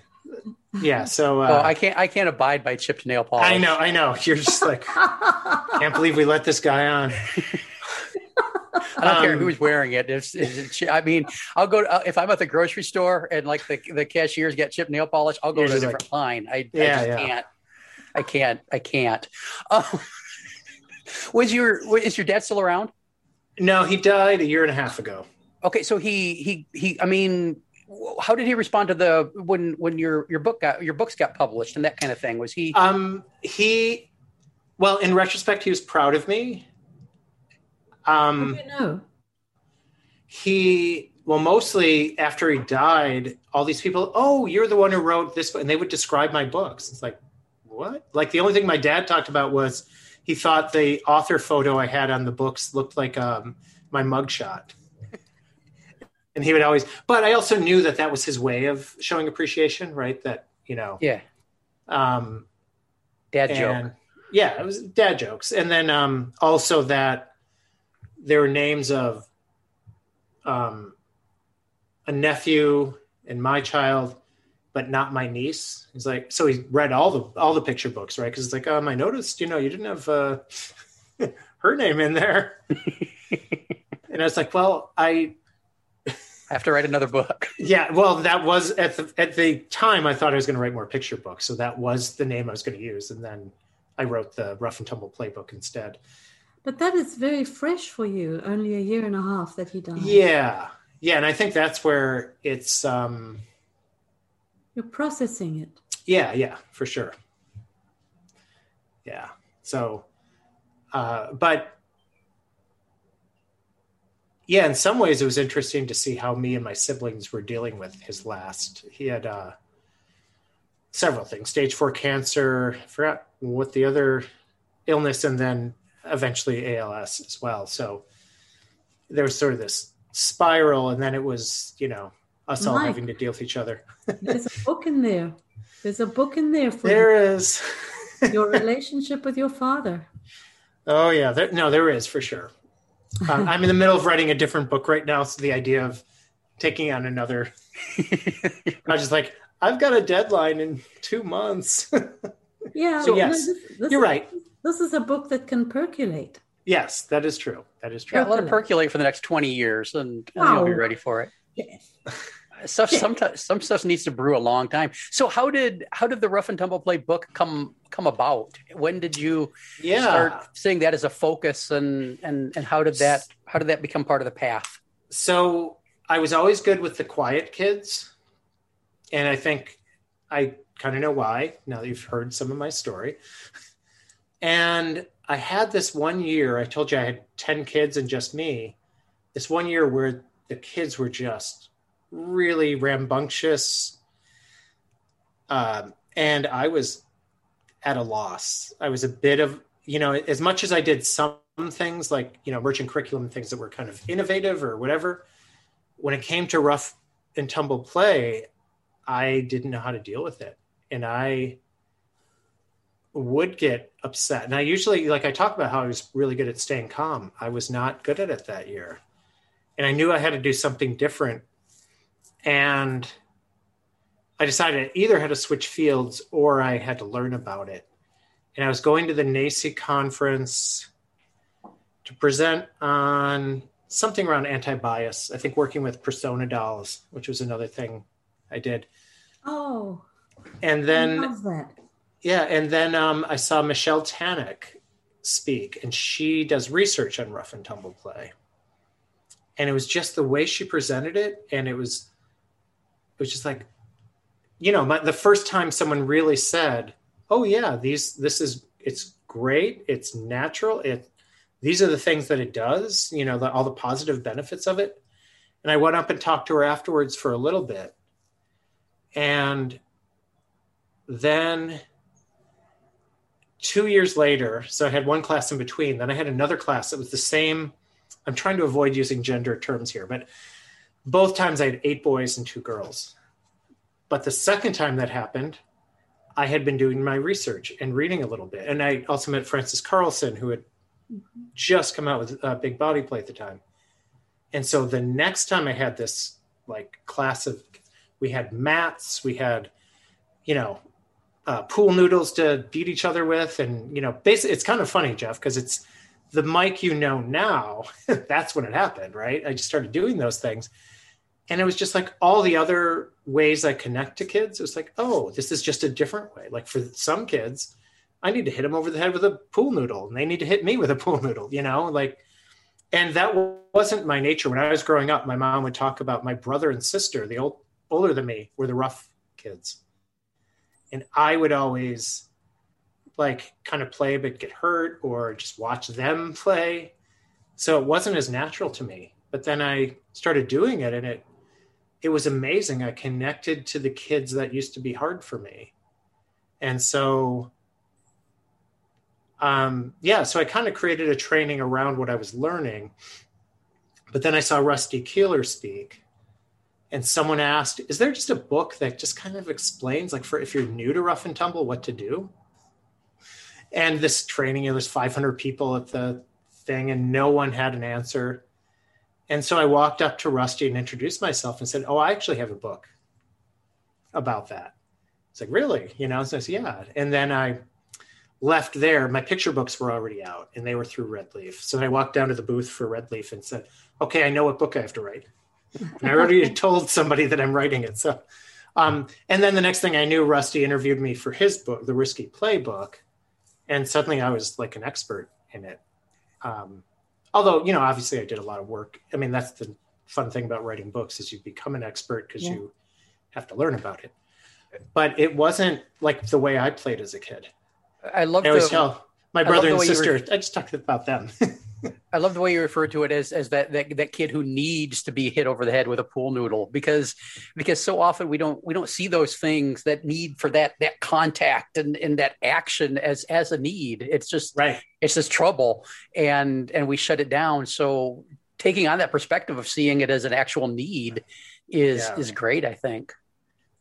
yeah. So uh, oh, I can't. I can't abide by chipped nail polish. I know. I know. You're just like, can't believe we let this guy on. I don't care Um, who's wearing it. It's, it's, I mean, I'll go to, uh, if I'm at the grocery store and like the the cashiers get chipped nail polish. I'll go to a different line. I, I just yeah. can't. I can't. I can't. Um, was your is your dad still around? No, he died a year and a half ago. Okay, so he he he. I mean, how did he respond to the when when your your book got your books got published and that kind of thing? Was he? Um, he, well, in retrospect, he was proud of me. How Um, do you know? he, well, mostly after he died, all these people, oh, you're the one who wrote this, book," and they would describe my books. It's like, what? Like the only thing my dad talked about was he thought the author photo I had on the books looked like um, my mugshot. And he would always, but I also knew that that was his way of showing appreciation, right? That, you know, yeah, um, dad joke. yeah, it was dad jokes. And then um, also that there were names of um, a nephew and my child, but not my niece. He's like, so he read all the all the picture books, right? Because it's like, um, I noticed, you know, you didn't have uh, her name in there. and I was like, well, I I have to write another book. yeah, well, that was at the at the time I thought I was going to write more picture books, so that was the name I was going to use, and then I wrote the Rough and Tumble playbook instead. But that is very fresh for you. Only a year and a half that he died. Yeah, yeah, and I think that's where it's um You're processing it. yeah, yeah, for sure. Yeah. So uh but yeah, in some ways it was interesting to see how me and my siblings were dealing with his last. He had uh several things, stage 4 cancer, I forgot what the other illness and then eventually ALS as well. So there was sort of this spiral and then it was, you know, us all Mike. having to deal with each other. There's a book in there. There's a book in there for There is. you. your relationship with your father. Oh yeah, there, no, there is for sure. Um, I'm in the middle of writing a different book right now, so the idea of taking on another, I was just like, I've got a deadline in two months. Yeah. So, no, yes, this- this You're is- right. This is a book that can percolate. yes, that is true. That is true. Yeah, let it percolate for the next twenty years, and, and Wow. you'll be ready for it. Stuff sometimes some stuff needs to brew a long time. So how did how did the Rough and Tumble Play book come come about? When did you Yeah. start seeing that as a focus, and and and how did that how did that become part of the path? So I was always good with the quiet kids, and I think I kind of know why now that you've heard some of my story. And I had this one year, I told you I had 10 kids and just me. This one year where the kids were just really rambunctious. Um, and I was at a loss. I was a bit of, you know, as much as I did some things like, you know, emergent curriculum things that were kind of innovative or whatever, when it came to rough and tumble play, I didn't know how to deal with it. And I would get upset. And I usually, like I talk about how I was really good at staying calm. I was not good at it that year. And I knew I had to do something different. And I decided I either had to switch fields or I had to learn about it. And I was going to the NAEYC conference to present on something around anti-bias. I think working with persona dolls, which was another thing I did. Oh, And then yeah, and then um, I saw Michelle Tannock speak, and she does research on rough and tumble play. And it was just the way she presented it, and it was, was just like, you know, my, the first time someone really said, "Oh yeah, these this is it's great, it's natural, it these are the things that it does, you know, the, all the positive benefits of it." And I went up and talked to her afterwards for a little bit, and then two years later, so I had one class in between. Then I had another class that was the same. I'm trying to avoid using gender terms here, but both times I had eight boys and two girls. But the second time that happened, I had been doing my research and reading a little bit. And I also met Frances Carlson, who had just come out with a big body play at the time. And so the next time I had this like class of, we had mats, we had, you know, uh, pool noodles to beat each other with. And, you know, basically it's kind of funny, Jeff, because it's the Mike you know now. that's when it happened, right? I just started doing those things and it was just like all the other ways I connect to kids. It was like, oh, this is just a different way. Like for some kids, I need to hit them over the head with a pool noodle, and they need to hit me with a pool noodle. You know, like, and that wasn't my nature. When I was growing up, my mom would talk about my brother and sister, the old older than me, were the rough kids, and I would always like kind of play but get hurt or just watch them play. So it wasn't as natural to me. But then I started doing it and it it was amazing. I connected to the kids that used to be hard for me. And so, um, yeah, so I kind of created a training around what I was learning. But then I saw Rusty Keeler speak, and someone asked, Is there just a book that just kind of explains, like, for if you're new to rough and tumble, what to do? And this training, you know, there's 500 people at the thing, and no one had an answer. And so I walked up to Rusty and introduced myself and said, Oh, I actually have a book about that. It's like, really? You know, so I said, yeah. And then I left there. My picture books were already out and they were through Red Leaf. So I walked down to the booth for Red Leaf and said, okay, I know what book I have to write. And I already told somebody that I'm writing it. So, um, and then the next thing I knew, Rusty interviewed me for his book, The Risky Playbook. And suddenly I was like an expert in it. Um, although you know obviously i did a lot of work. I mean that's the fun thing about writing books is you become an expert because yeah. you have to learn about it. But it wasn't like the way i played as a kid. I love I always the, tell my brother and sister re- i just talked about them I love the way you refer to it as as that, that that kid who needs to be hit over the head with a pool noodle because because so often we don't we don't see those things that need for that that contact and, and that action as as a need. It's just right. It's just trouble and and we shut it down. So taking on that perspective of seeing it as an actual need is yeah. is great. I think.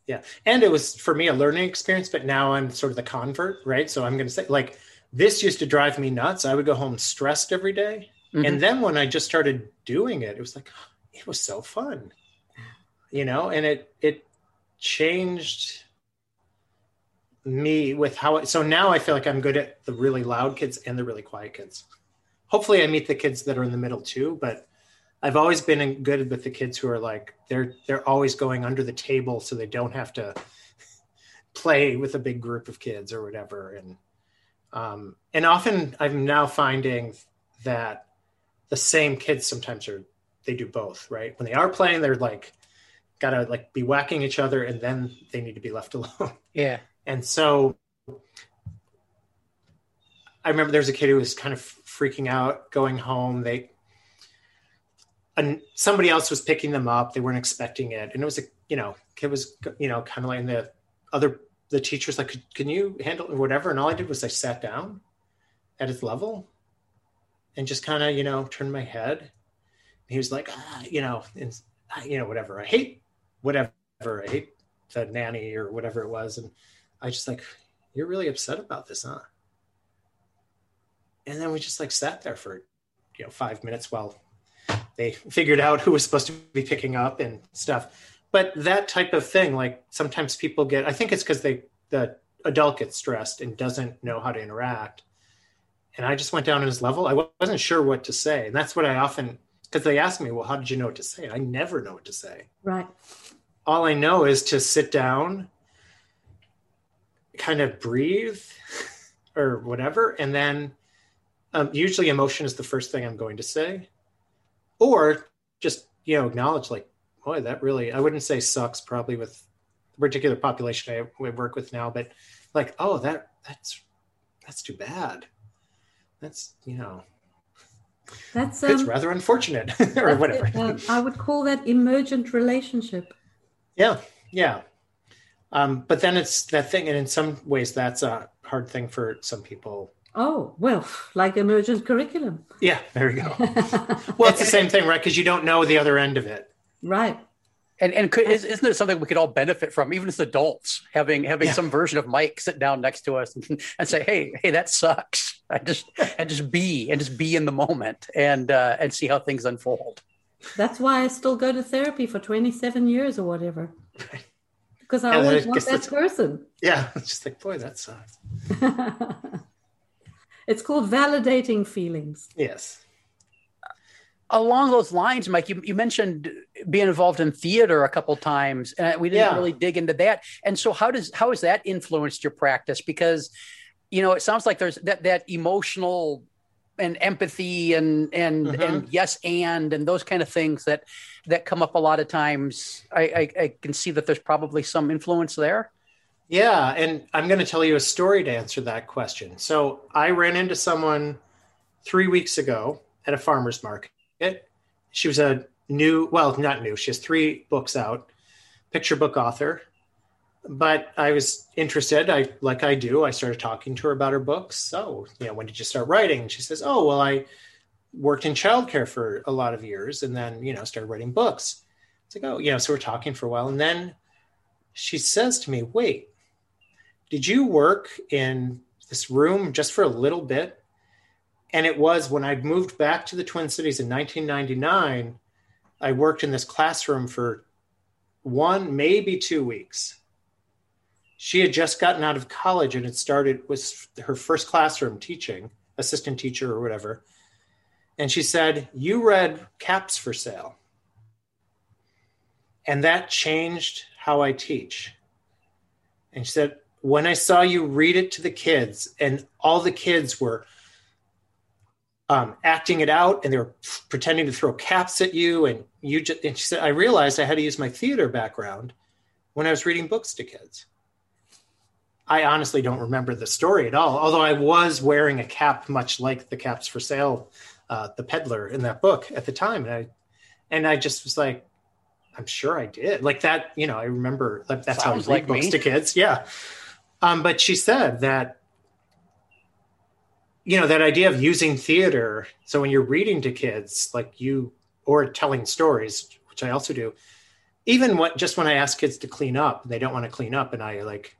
Yeah, and it was for me a learning experience, but now I'm sort of the convert, right? So I'm going to say like this used to drive me nuts. I would go home stressed every day. Mm-hmm. And then when I just started doing it, it was like, it was so fun, you know, and it, it changed me with how, it, so now I feel like I'm good at the really loud kids and the really quiet kids. Hopefully I meet the kids that are in the middle too, but I've always been good with the kids who are like, they're, they're always going under the table so they don't have to play with a big group of kids or whatever. And, um, and often I'm now finding that the same kids sometimes are they do both, right? When they are playing, they're like gotta like be whacking each other and then they need to be left alone. Yeah. And so I remember there's a kid who was kind of freaking out going home. They and somebody else was picking them up. They weren't expecting it. And it was a, you know, kid was, you know, kind of like in the other the teacher's like, can you handle or whatever? And all I did was I sat down at his level and just kind of, you know, turned my head. And he was like, ah, you know, and you know, whatever. I hate whatever. I hate the nanny or whatever it was. And I just like, you're really upset about this, huh? And then we just like sat there for, you know, five minutes while they figured out who was supposed to be picking up and stuff but that type of thing like sometimes people get i think it's because they the adult gets stressed and doesn't know how to interact. And i just went down on his level i wasn't sure what to say. And that's what i often because they ask me well how did you know what to say? I never know what to say. Right. All i know is to sit down kind of breathe or whatever and then um, usually emotion is the first thing i'm going to say. Or just you know acknowledge like boy, that really, I wouldn't say sucks probably with the particular population I work with now, but like, oh, that, that's, that's too bad. That's, you know, that's um, it's rather unfortunate or whatever. Uh, I would call that emergent relationship. Yeah. Yeah. Um, but then it's that thing. And in some ways that's a hard thing for some people Oh, well, like emergent curriculum. Yeah, there you go. well, it's the same thing, right? Because you don't know the other end of it. Right. And and could, isn't it something we could all benefit from, even as adults, having having Yeah. some version of Mike sit down next to us and, and say, "Hey, hey, that sucks," and just and just be and just be in the moment and uh, and see how things unfold. That's why I still go to therapy for 27 years or whatever. Because I Yeah, always I want that person. Yeah, it's just like, boy, that sucks. it's called validating feelings. Yes. Along those lines, Mike, you, you mentioned being involved in theater a couple times, and we didn't Yeah. really dig into that. And so, how does how has that influenced your practice? Because you know, it sounds like there's that that emotional and empathy and and Mhm. and yes and and those kind of things that that come up a lot of times. I, I, I can see that there's probably some influence there. Yeah, and I'm going to tell you a story to answer that question. So I ran into someone three weeks ago at a farmer's market. She was a new, well, not new. She has three books out, picture book author. But I was interested. I like I do. I started talking to her about her books. So, you know, when did you start writing? She says, "Oh, well, I worked in childcare for a lot of years, and then you know started writing books." It's like, oh, you know, so we're talking for a while, and then she says to me, "Wait, did you work in this room just for a little bit? And it was when I moved back to the Twin Cities in 1999, I worked in this classroom for one, maybe two weeks. She had just gotten out of college and had started, was her first classroom teaching, assistant teacher or whatever. And she said, You read Caps for Sale. And that changed how I teach. And she said, when I saw you read it to the kids, and all the kids were um, acting it out, and they were pretending to throw caps at you, and you just, and she said, I realized I had to use my theater background when I was reading books to kids. I honestly don't remember the story at all, although I was wearing a cap, much like the caps for sale, uh, the peddler in that book at the time, and I, and I just was like, I'm sure I did. Like that, you know, I remember like that's how I Sounds read like books me. to kids. Yeah. Um, but she said that, you know, that idea of using theater. So when you're reading to kids, like you, or telling stories, which I also do, even what just when I ask kids to clean up, they don't want to clean up, and I like,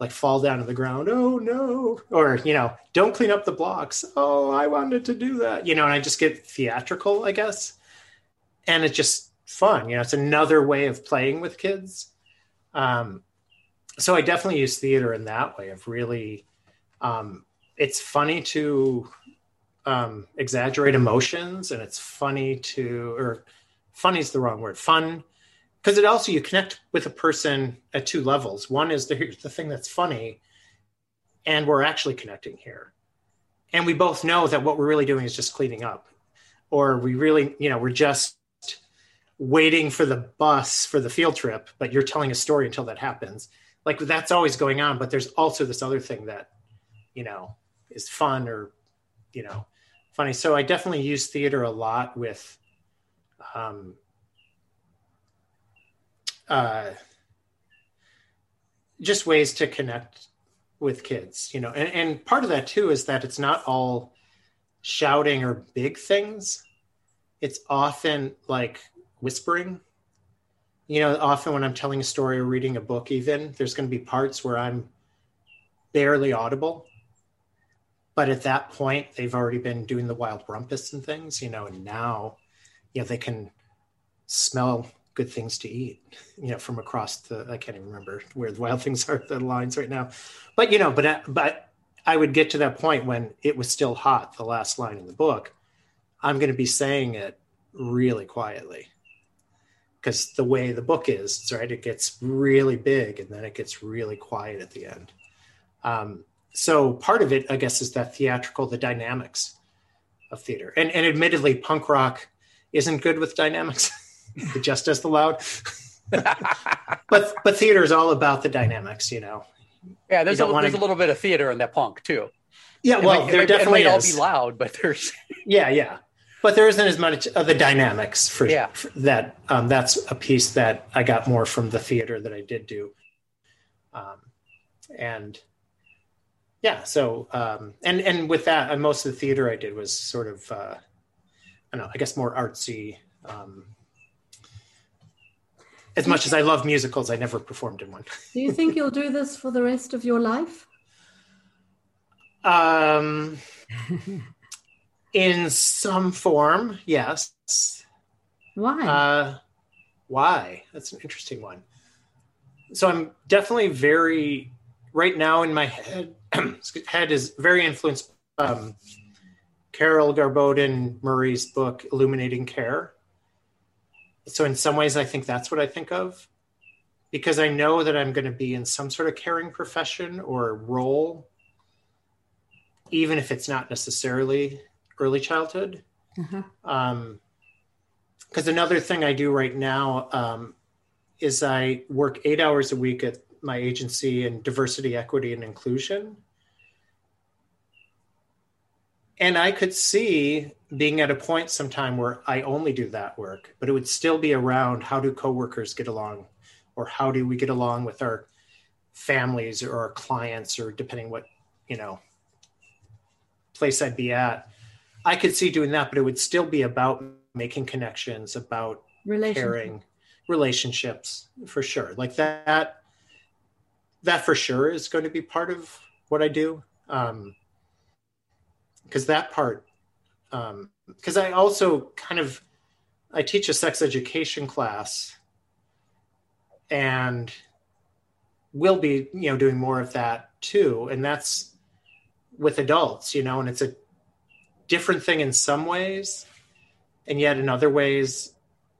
like fall down to the ground. Oh no! Or you know, don't clean up the blocks. Oh, I wanted to do that. You know, and I just get theatrical, I guess, and it's just fun. You know, it's another way of playing with kids. Um, so I definitely use theater in that way of really, um, it's funny to um, exaggerate emotions and it's funny to, or funny is the wrong word, fun, because it also, you connect with a person at two levels. One is the, the thing that's funny and we're actually connecting here. And we both know that what we're really doing is just cleaning up or we really, you know, we're just waiting for the bus for the field trip, but you're telling a story until that happens. Like that's always going on, but there's also this other thing that, you know, is fun or, you know, funny. So I definitely use theater a lot with, um, uh, just ways to connect with kids, you know, and, and part of that too is that it's not all shouting or big things. It's often like whispering. You know, often when I'm telling a story or reading a book, even there's going to be parts where I'm barely audible. But at that point, they've already been doing the wild rumpus and things, you know, and now, you know, they can smell good things to eat, you know, from across the, I can't even remember where the wild things are, the lines right now. But, you know, but, but I would get to that point when it was still hot, the last line in the book. I'm going to be saying it really quietly because the way the book is, right, it gets really big and then it gets really quiet at the end. Um, so part of it, I guess, is that theatrical, the dynamics of theater. And, and admittedly, punk rock isn't good with dynamics, it just as the loud. but but theater is all about the dynamics, you know. Yeah, there's, a, wanna- there's a little bit of theater in that punk too. Yeah, It well, might- there might- definitely it might is. all be loud, but there's Yeah, yeah. But there isn't as much of the dynamics for, Yeah. for that. Um, that's a piece that I got more from the theater that I did do. Um, and yeah, so um, and and with that, uh, most of the theater I did was sort of uh, I don't know, I guess more artsy. Um, as much as I love musicals, I never performed in one. Do you think you'll do this for the rest of your life? Um, in some form, yes. Why? Uh, why? That's an interesting one. So I'm definitely very right now in my head. Head is very influenced. Um, Carol Garboden Murray's book Illuminating Care. So in some ways, I think that's what I think of, because I know that I'm going to be in some sort of caring profession or role, even if it's not necessarily early childhood. Uh-huh. Um, because another thing I do right now um, is I work eight hours a week at my agency in diversity, equity, and inclusion. And I could see being at a point sometime where I only do that work, but it would still be around how do coworkers get along, or how do we get along with our families or our clients, or depending what you know place I'd be at. I could see doing that, but it would still be about making connections, about caring, relationships for sure. Like that, that for sure is going to be part of what I do. Um, because that part, because um, I also kind of, I teach a sex education class, and we'll be you know doing more of that too, and that's with adults, you know, and it's a different thing in some ways and yet in other ways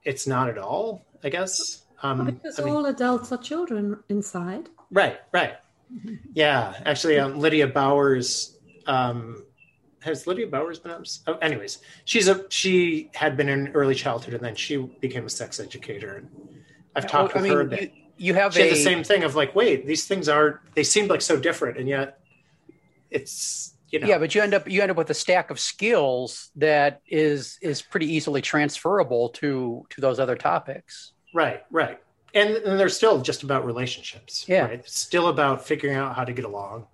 it's not at all i guess. Um, because I mean, all adults are children inside. Right right. Yeah actually um, lydia bowers um, has lydia bowers been up oh, anyways she's a she had been in early childhood and then she became a sex educator and i've talked well, with I mean, her a bit you, you have she a... the same thing of like wait these things are they seem like so different and yet it's you know. Yeah, but you end up you end up with a stack of skills that is is pretty easily transferable to to those other topics. Right, right. And, and they're still just about relationships. Yeah. Right? It's still about figuring out how to get along.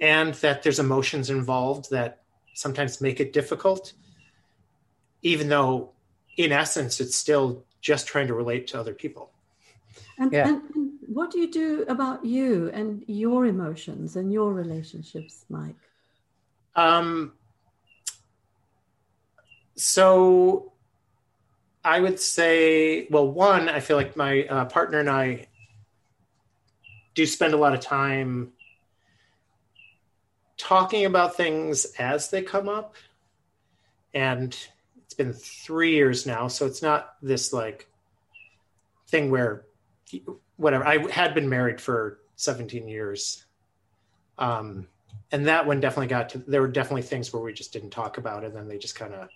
And that there's emotions involved that sometimes make it difficult, even though in essence it's still just trying to relate to other people. And, yeah. and what do you do about you and your emotions and your relationships, Mike? Um, so I would say, well, one, I feel like my uh, partner and I do spend a lot of time talking about things as they come up. And it's been three years now. So it's not this like thing where, whatever, I had been married for 17 years. Um, and that one definitely got to there were definitely things where we just didn't talk about and then they just kind of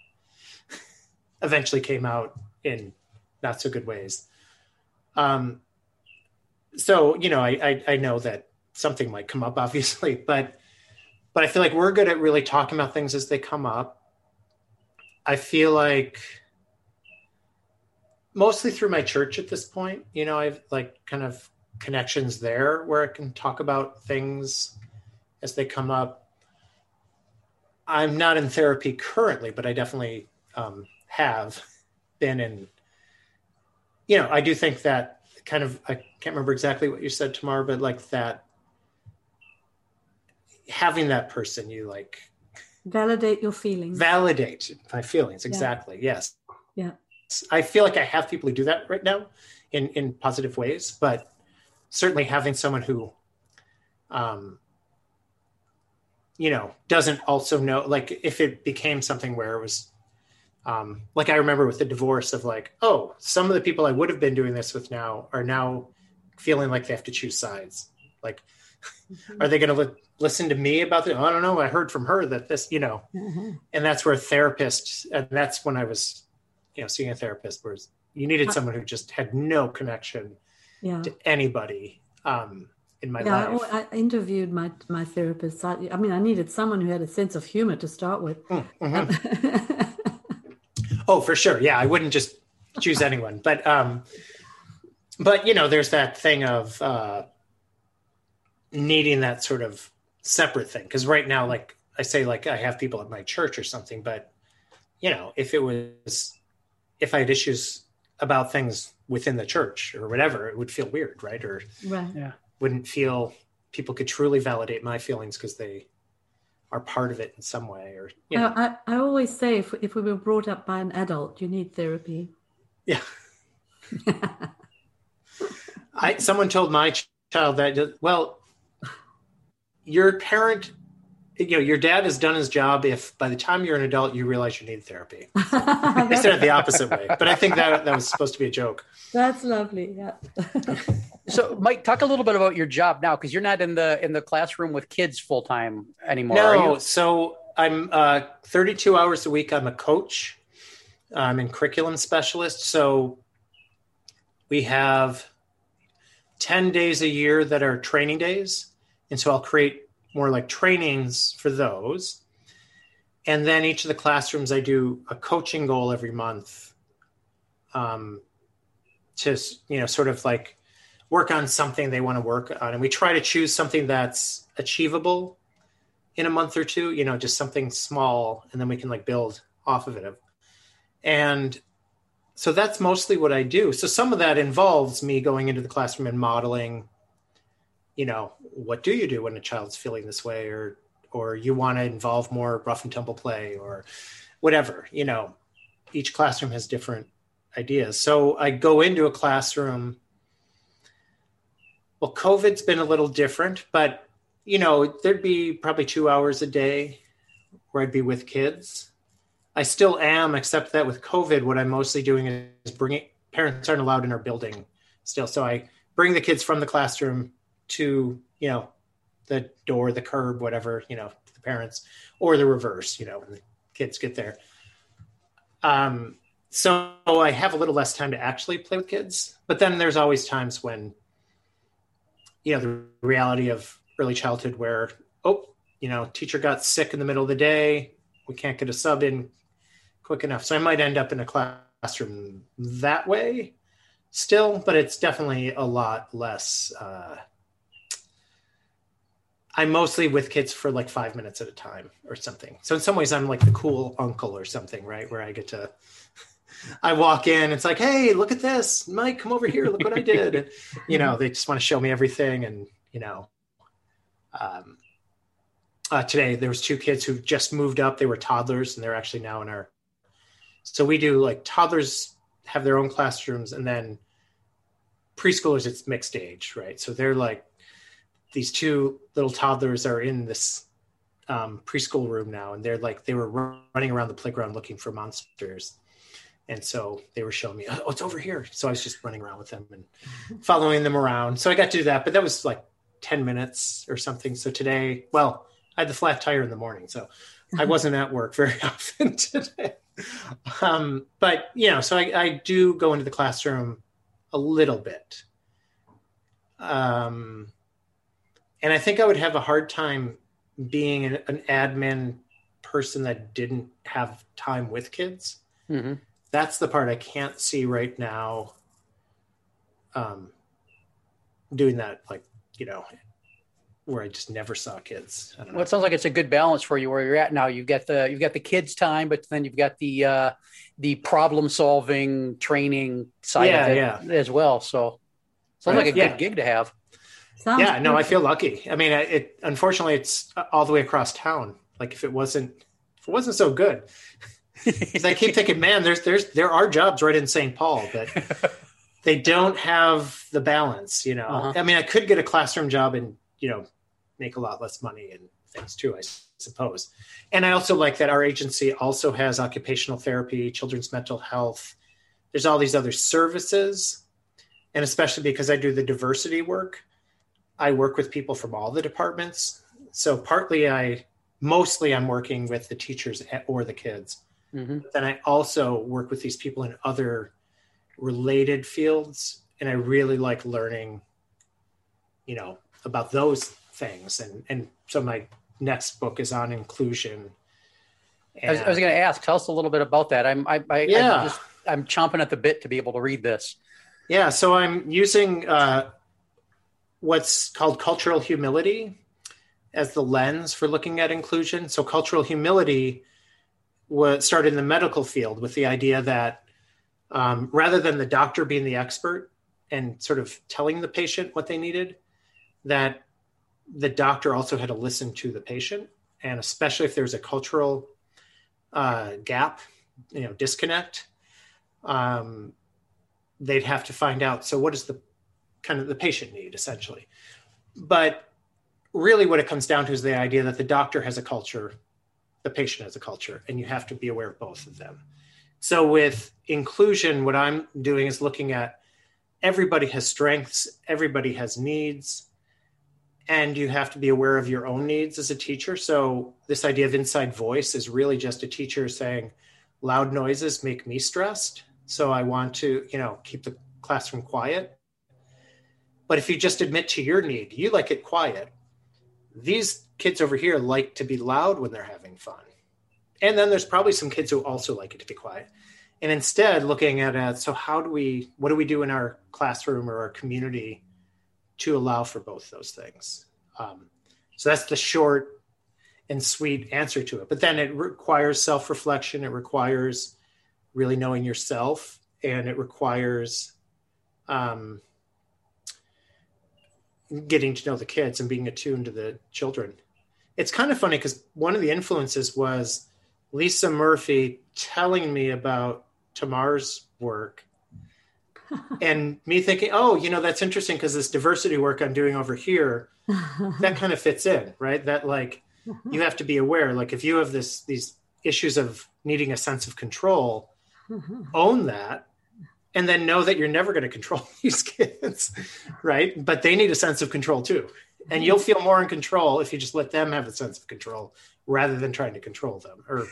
eventually came out in not so good ways um so you know I, I i know that something might come up obviously but but i feel like we're good at really talking about things as they come up i feel like mostly through my church at this point you know i've like kind of connections there where i can talk about things as they come up. I'm not in therapy currently, but I definitely um, have been in. You know, I do think that kind of, I can't remember exactly what you said, Tamar, but like that, having that person, you like validate your feelings. Validate my feelings, exactly. Yeah. Yes. Yeah. I feel like I have people who do that right now in, in positive ways, but certainly having someone who um, you know doesn't also know like if it became something where it was um like i remember with the divorce of like oh some of the people i would have been doing this with now are now feeling like they have to choose sides like mm-hmm. are they going to li- listen to me about the i don't know i heard from her that this you know mm-hmm. and that's where therapists and that's when i was you know seeing a therapist where you needed someone who just had no connection yeah. to anybody um in my yeah, life. I, I interviewed my my therapist. I, I, mean, I needed someone who had a sense of humor to start with. Mm, mm-hmm. oh, for sure. Yeah, I wouldn't just choose anyone, but um, but you know, there's that thing of uh, needing that sort of separate thing because right now, like I say, like I have people at my church or something, but you know, if it was if I had issues about things within the church or whatever, it would feel weird, right? Or Right. Yeah. wouldn't feel people could truly validate my feelings because they are part of it in some way. Or you know, I, I, I always say if, if we were brought up by an adult, you need therapy. yeah. I someone told my child that well, your parent, you know, your dad has done his job. If by the time you're an adult, you realize you need therapy. They said it the opposite way, but I think that that was supposed to be a joke. That's lovely. Yeah. So, Mike, talk a little bit about your job now, because you're not in the in the classroom with kids full time anymore. are No, you? so I'm uh, 32 hours a week. I'm a coach. I'm in curriculum specialist. So we have 10 days a year that are training days. And so I'll create more like trainings for those. And then each of the classrooms, I do a coaching goal every month um, to, you know, sort of like work on something they want to work on. And we try to choose something that's achievable in a month or two, you know, just something small, and then we can like build off of it. And so that's mostly what I do. So some of that involves me going into the classroom and modeling, you know, what do you do when a child's feeling this way, or or you want to involve more rough and tumble play, or whatever. You know, each classroom has different ideas. So I go into a classroom. Well, COVID's been a little different, but you know, there'd be probably two hours a day where I'd be with kids. I still am, except that with COVID, what I'm mostly doing is bringing parents aren't allowed in our building still. So I bring the kids from the classroom to, you know, the door, the curb, whatever, you know, the parents, or the reverse, you know, when the kids get there. Um, so I have a little less time to actually play with kids, but then there's always times when, you know, the reality of early childhood where, oh, you know, teacher got sick in the middle of the day. We can't get a sub in quick enough. So I might end up in a classroom that way still, but it's definitely a lot less. Uh, I'm mostly with kids for like five minutes at a time or something. So in some ways, I'm like the cool uncle or something, right? Where I get to, I walk in, it's like, hey, look at this, Mike, come over here, look what I did. And, you know, they just want to show me everything, and you know, um, uh, today there was two kids who just moved up. They were toddlers, and they're actually now in our. So we do like toddlers have their own classrooms, and then preschoolers it's mixed age, right? So they're like these two little toddlers are in this um, preschool room now, and they're like they were running around the playground looking for monsters, and so they were showing me, oh, it's over here. So I was just running around with them and following them around. So I got to do that, but that was like ten minutes or something. So today, well, I had the flat tire in the morning, so I wasn't at work very often today. Um, but you know, so I, I do go into the classroom a little bit. Um, and I think I would have a hard time being an, an admin person that didn't have time with kids. hmm That's the part I can't see right now. Um, doing that, like you know, where I just never saw kids. I don't know. Well, it sounds like it's a good balance for you where you're at now. You've got the you've got the kids' time, but then you've got the uh, the problem solving training side Yeah, of it yeah. as well. So sounds Right. like a Yeah. good gig to have. Sounds yeah, no, I feel lucky. I mean, it unfortunately it's all the way across town. Like if it wasn't, if it wasn't so good, I keep thinking, man, there's there's there are jobs right in St. Paul, but they don't have the balance. You know, Uh-huh. I mean, I could get a classroom job and you know make a lot less money and things too, I suppose. And I also like that our agency also has occupational therapy, children's mental health. There's all these other services, and especially because I do the diversity work, I work with people from all the departments. So partly I mostly I'm working with the teachers or the kids hmm then I also work with these people in other related fields, and I really like learning, you know, about those things. And and so my next book is on inclusion. I was, was going to ask. Tell us a little bit about that. I'm I, I, Yeah. I'm, just, I'm chomping at the bit to be able to read this. Yeah, so I'm using uh, what's called cultural humility as the lens for looking at inclusion. So cultural humility was started in the medical field with the idea that um, rather than the doctor being the expert and sort of telling the patient what they needed, that the doctor also had to listen to the patient, and especially if there's a cultural uh, gap, you know, disconnect, um, they'd have to find out. So, what is the kind of the patient need essentially? But really, what it comes down to is the idea that the doctor has a culture, the patient has a culture, and you have to be aware of both of them. So, with inclusion, what I'm doing is looking at everybody has strengths, everybody has needs, and you have to be aware of your own needs as a teacher. So, this idea of inside voice is really just a teacher saying, loud noises make me stressed. So, I want to, you know, keep the classroom quiet. But if you just admit to your need, you like it quiet. These kids over here like to be loud when they're having fun. And then there's probably some kids who also like it to be quiet. And instead, looking at it, so how do we, what do we do in our classroom or our community to allow for both those things? Um, so that's the short and sweet answer to it. But then it requires self reflection, it requires really knowing yourself, and it requires um, getting to know the kids and being attuned to the children. It's kind of funny because one of the influences was Lisa Murphy telling me about Tamar's work and me thinking, oh, you know, that's interesting because this diversity work I'm doing over here, that kind of fits in, right? That like you have to be aware, like if you have this these issues of needing a sense of control, own that and then know that you're never going to control these kids, right? But they need a sense of control too. And you'll feel more in control if you just let them have a sense of control rather than trying to control them or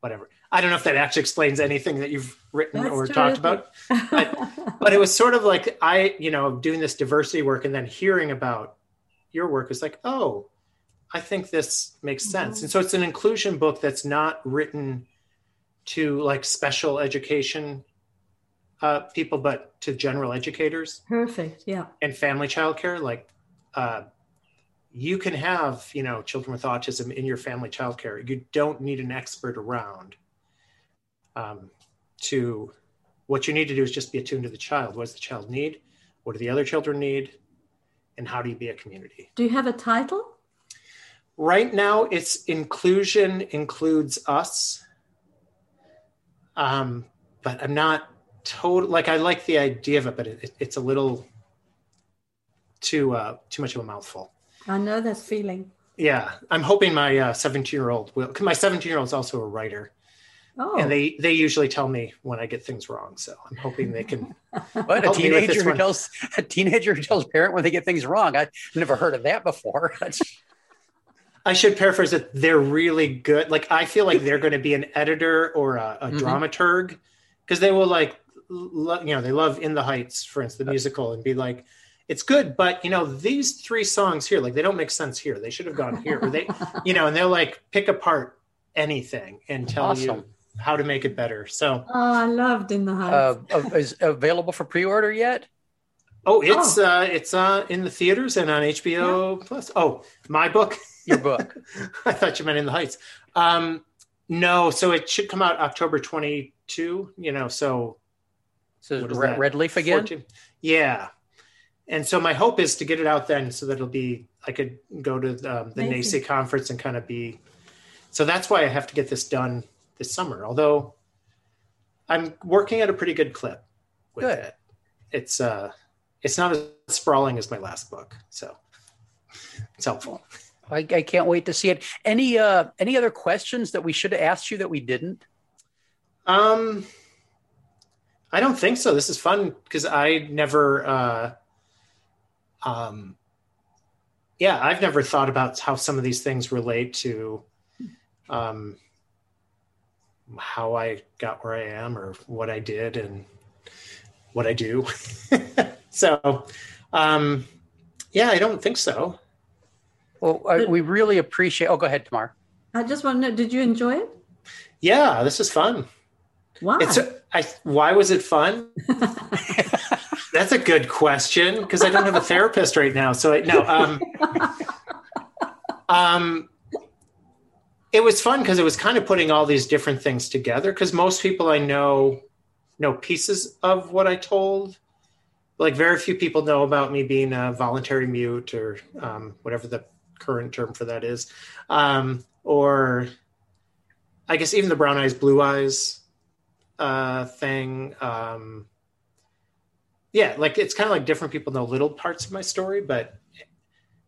whatever. I don't know if that actually explains anything that you've written That's or talked about, but, but it was sort of like I, you know, doing this diversity work and then hearing about your work is like, oh, I think this makes mm-hmm. sense. And so it's an inclusion book that's not written to like special education uh, people, but to general educators. Perfect. Yeah. And family childcare, like uh, you can have, you know, children with autism in your family childcare. You don't need an expert around um, to what you need to do is just be attuned to the child. What does the child need? What do the other children need? And how do you be a community? Do you have a title? Right now, it's inclusion includes us. Um, but I'm not total like I like the idea of it, but it, it's a little too uh, too much of a mouthful. I know that feeling. Yeah, I'm hoping my 17 uh, year old will. Cause my 17 year old is also a writer, Oh. And they they usually tell me when I get things wrong. So I'm hoping they can. what a teenager who tells a teenager who tells parent when they get things wrong. I've never heard of that before. I should paraphrase it. They're really good. Like I feel like they're going to be an editor or a, a mm-hmm. dramaturg because they will like, lo- you know, they love In the Heights, for instance, the musical, and be like, it's good, but you know, these three songs here, like they don't make sense here. They should have gone here. Or they, you know, and they'll like pick apart anything and tell awesome. you how to make it better. So, oh, I loved in the Heights. Uh, is available for pre-order yet? Oh, it's oh. uh, it's uh, in the theaters and on HBO yeah. Plus. Oh, my book. Your book. I thought you meant in the Heights. Um, no, so it should come out October 22. You know, so so Red, Red Leaf again. 14? Yeah, and so my hope is to get it out then, so that it'll be I could go to um, the NAEYC conference and kind of be. So that's why I have to get this done this summer. Although I'm working at a pretty good clip with good. it. It's uh it's not as sprawling as my last book, so it's helpful. I, I can't wait to see it. Any uh any other questions that we should have asked you that we didn't? Um I don't think so. This is fun because I never uh um yeah, I've never thought about how some of these things relate to um how I got where I am or what I did and what I do. so, um, yeah, I don't think so. Well, I, we really appreciate. Oh, go ahead, Tamar. I just want to know: Did you enjoy it? Yeah, this is fun. Why? It's a, I, why was it fun? That's a good question because I don't have a therapist right now. So I, no. Um, um, it was fun because it was kind of putting all these different things together because most people I know know pieces of what I told. Like very few people know about me being a voluntary mute or um, whatever the current term for that is, um, or I guess even the brown eyes, blue eyes uh, thing. Um, yeah, like it's kind of like different people know little parts of my story, but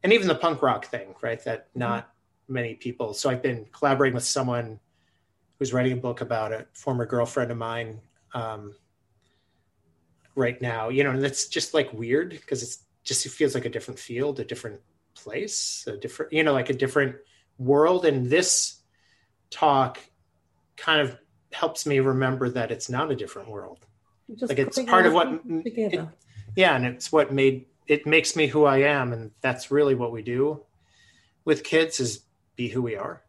and even the punk rock thing, right? That not many people. So I've been collaborating with someone who's writing a book about a former girlfriend of mine um, right now. You know, and it's just like weird because it's just it feels like a different field, a different place, a different you know, like a different world. And this talk kind of helps me remember that it's not a different world. Just like it's part of what it- yeah and it's what made it makes me who i am and that's really what we do with kids is be who we are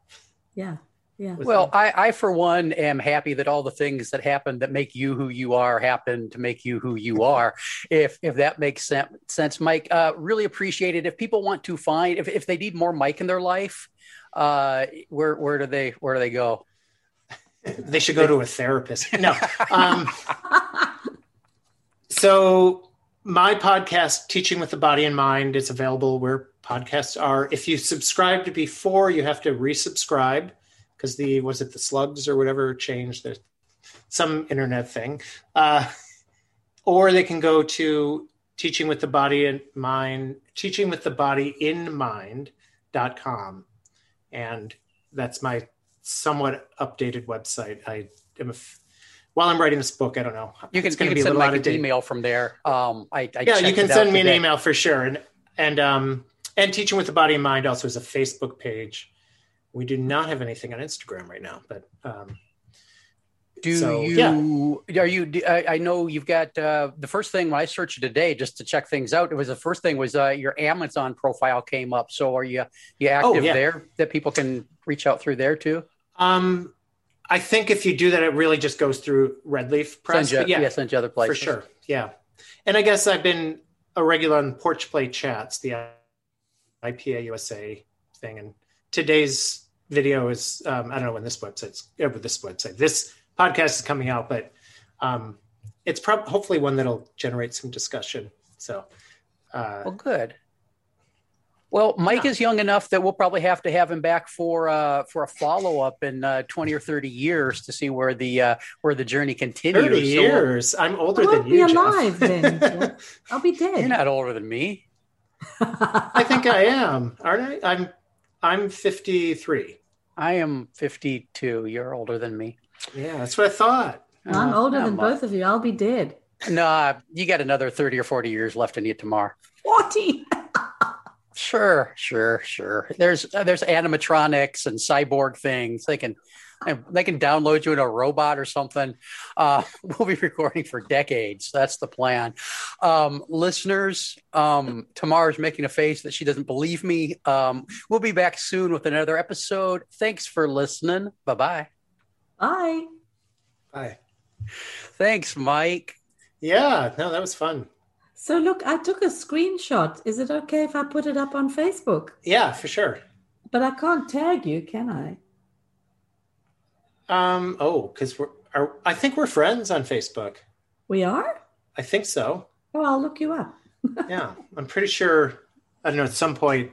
yeah, yeah. with Well. I, I for one am happy that all the things that happen that make you who you are happen to make you who you are. If if that makes sen- sense, Mike, uh, really appreciate it. If people want to find, if, if they need more Mike in their life, uh, where where do they where do they go? They should go to a therapist. No um, so my podcast teaching with the body and mind is available where podcasts are. If you subscribed before you have to resubscribe because the was it the slugs or whatever changed there's some internet thing. Uh, or they can go to teaching with the body and mind teaching with the body in mind.com and that's my somewhat updated website i am a f- while i'm writing this book i don't know You can, It's you can be send Mike out an of email from there. Um, I, I yeah you can send me an email for sure and and um and teaching with the body and mind also is a facebook page we do not have anything on instagram right now but um Do So, you are you? do- I, I know you've got uh, the first thing when I searched today just to check things out. It was the first thing was uh, your Amazon profile came up. So are you you active Oh, yeah. there that people can reach out through there too? Um i think if you do that it really just goes through red leaf press Send you, yeah, yeah, send you other places for sure yeah and i guess i've been a regular on porch play chats the ipa usa thing and today's video is um, i don't know when this website's yeah, but this website this podcast is coming out but um, it's probably hopefully one that'll generate some discussion so uh, Well, good. Well, Mike Yeah. is young enough that we'll probably have to have him back for uh, for a follow up in uh, twenty or thirty years to see where the uh, where the journey continues. 30 So we'll- years i'm older I than won't be you Jeff. alive then. Jeff. I'll be dead. You're not older than me. i think i am aren't i i'm i'm 53 I am fifty two. You're older than me. yeah that's what i thought I'm Uh, older not than much. both of you. I'll be dead. Nah, you got another 30 or 40 years left in you Tamar. 40. Sure, sure, sure. There's uh, there's animatronics and cyborg things. They can they can download you in a robot or something. Uh, we'll be recording for decades. That's the plan. Um, listeners, um, Tamara's making a face that she doesn't believe me. Um, we'll be back soon with another episode. Thanks for listening. Bye bye. Bye. bye Thanks, Mike. yeah no that was fun So look, I took a screenshot. Is it okay if I put it up on Facebook? yeah for sure But I can't tag you, can I? um oh because we're are, i think we're friends on facebook We are? i think so Oh, I'll look you up. yeah i'm pretty sure i don't know at some point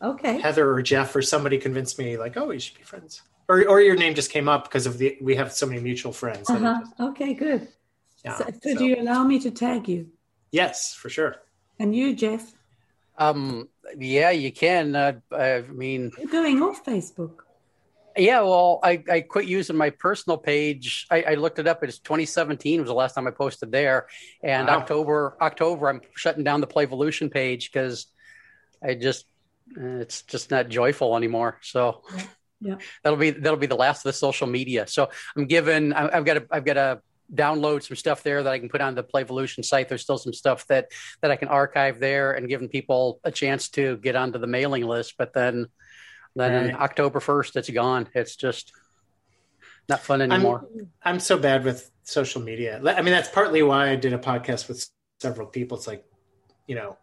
Okay. heather or jeff or somebody convinced me like oh you should be friends or, or your name just came up because of the we have so many mutual friends Uh-huh. just- Okay, good. yeah, so, so so- do you allow me to tag you? Yes for sure And you, Jeff? Um, yeah, you can. Uh, I mean, You're going off Facebook. Yeah, well, I, I quit using my personal page. I, I looked it up. It's 2017 was the last time I posted there, and Wow. October October I'm shutting down the Playvolution page because I just eh, it's just not joyful anymore. So Yeah. that'll be that'll be the last of the social media. So I'm given I, I've got to I've got to download some stuff there that I can put on the Playvolution site. There's still some stuff that that I can archive there and giving people a chance to get onto the mailing list. But then then Right. October 1st, it's gone. It's just not fun anymore. I'm so bad with social media. I mean, that's partly why I did a podcast with several people. It's like, you know,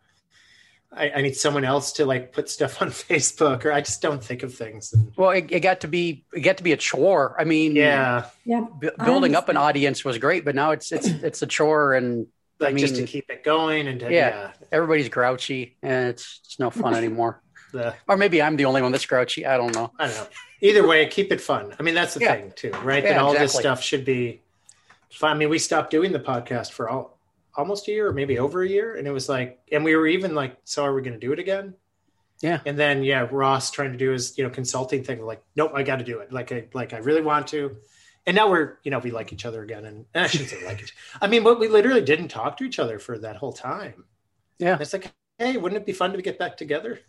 I, I, need someone else to like put stuff on Facebook, or I just don't think of things. And, well, it, it, got to be it got to be a chore. I mean, yeah, yeah. B- building up an audience was great, but now it's it's it's a chore, and like I mean, just to keep it going. And to, yeah, yeah, everybody's grouchy, and it's it's no fun anymore. The, or maybe I'm the only one that's grouchy. I don't know. I don't know. Either way, keep it fun. I mean, that's the Yeah. thing too, right? Yeah, that all this stuff should be fun. I mean, we stopped doing the podcast for all, almost a year or maybe over a year. And it was like, and we were even like, so are we going to do it again? Yeah. And then, yeah, Ross trying to do his, you know, consulting thing. Like, nope, I got to do it. Like, I, like, I really want to. And now we're, you know, we like each other again. And, and I shouldn't say like each I mean, but we literally didn't talk to each other for that whole time. Yeah. And it's like, hey, wouldn't it be fun to get back together?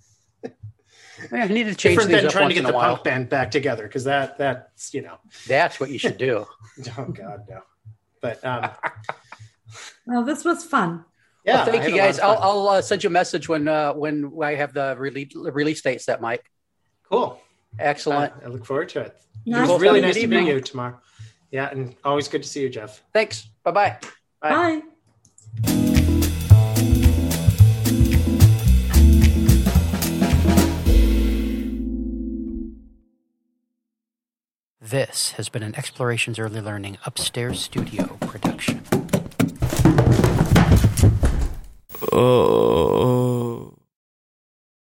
I need to change Different things than up trying to get the punk band back together because that that's you know That's what you should do. oh god no but um Well, this was fun. yeah well, thank you guys. I'll. I'll uh, send you a message when uh, when I have the release release dates. That Mike. cool Excellent. I, I look forward to it Nice it's both really nice to meet you tomorrow yeah and always good to see you jeff Thanks. Bye bye. Bye. Bye. This has been an Explorations Early Learning Upstairs Studio production. Oh.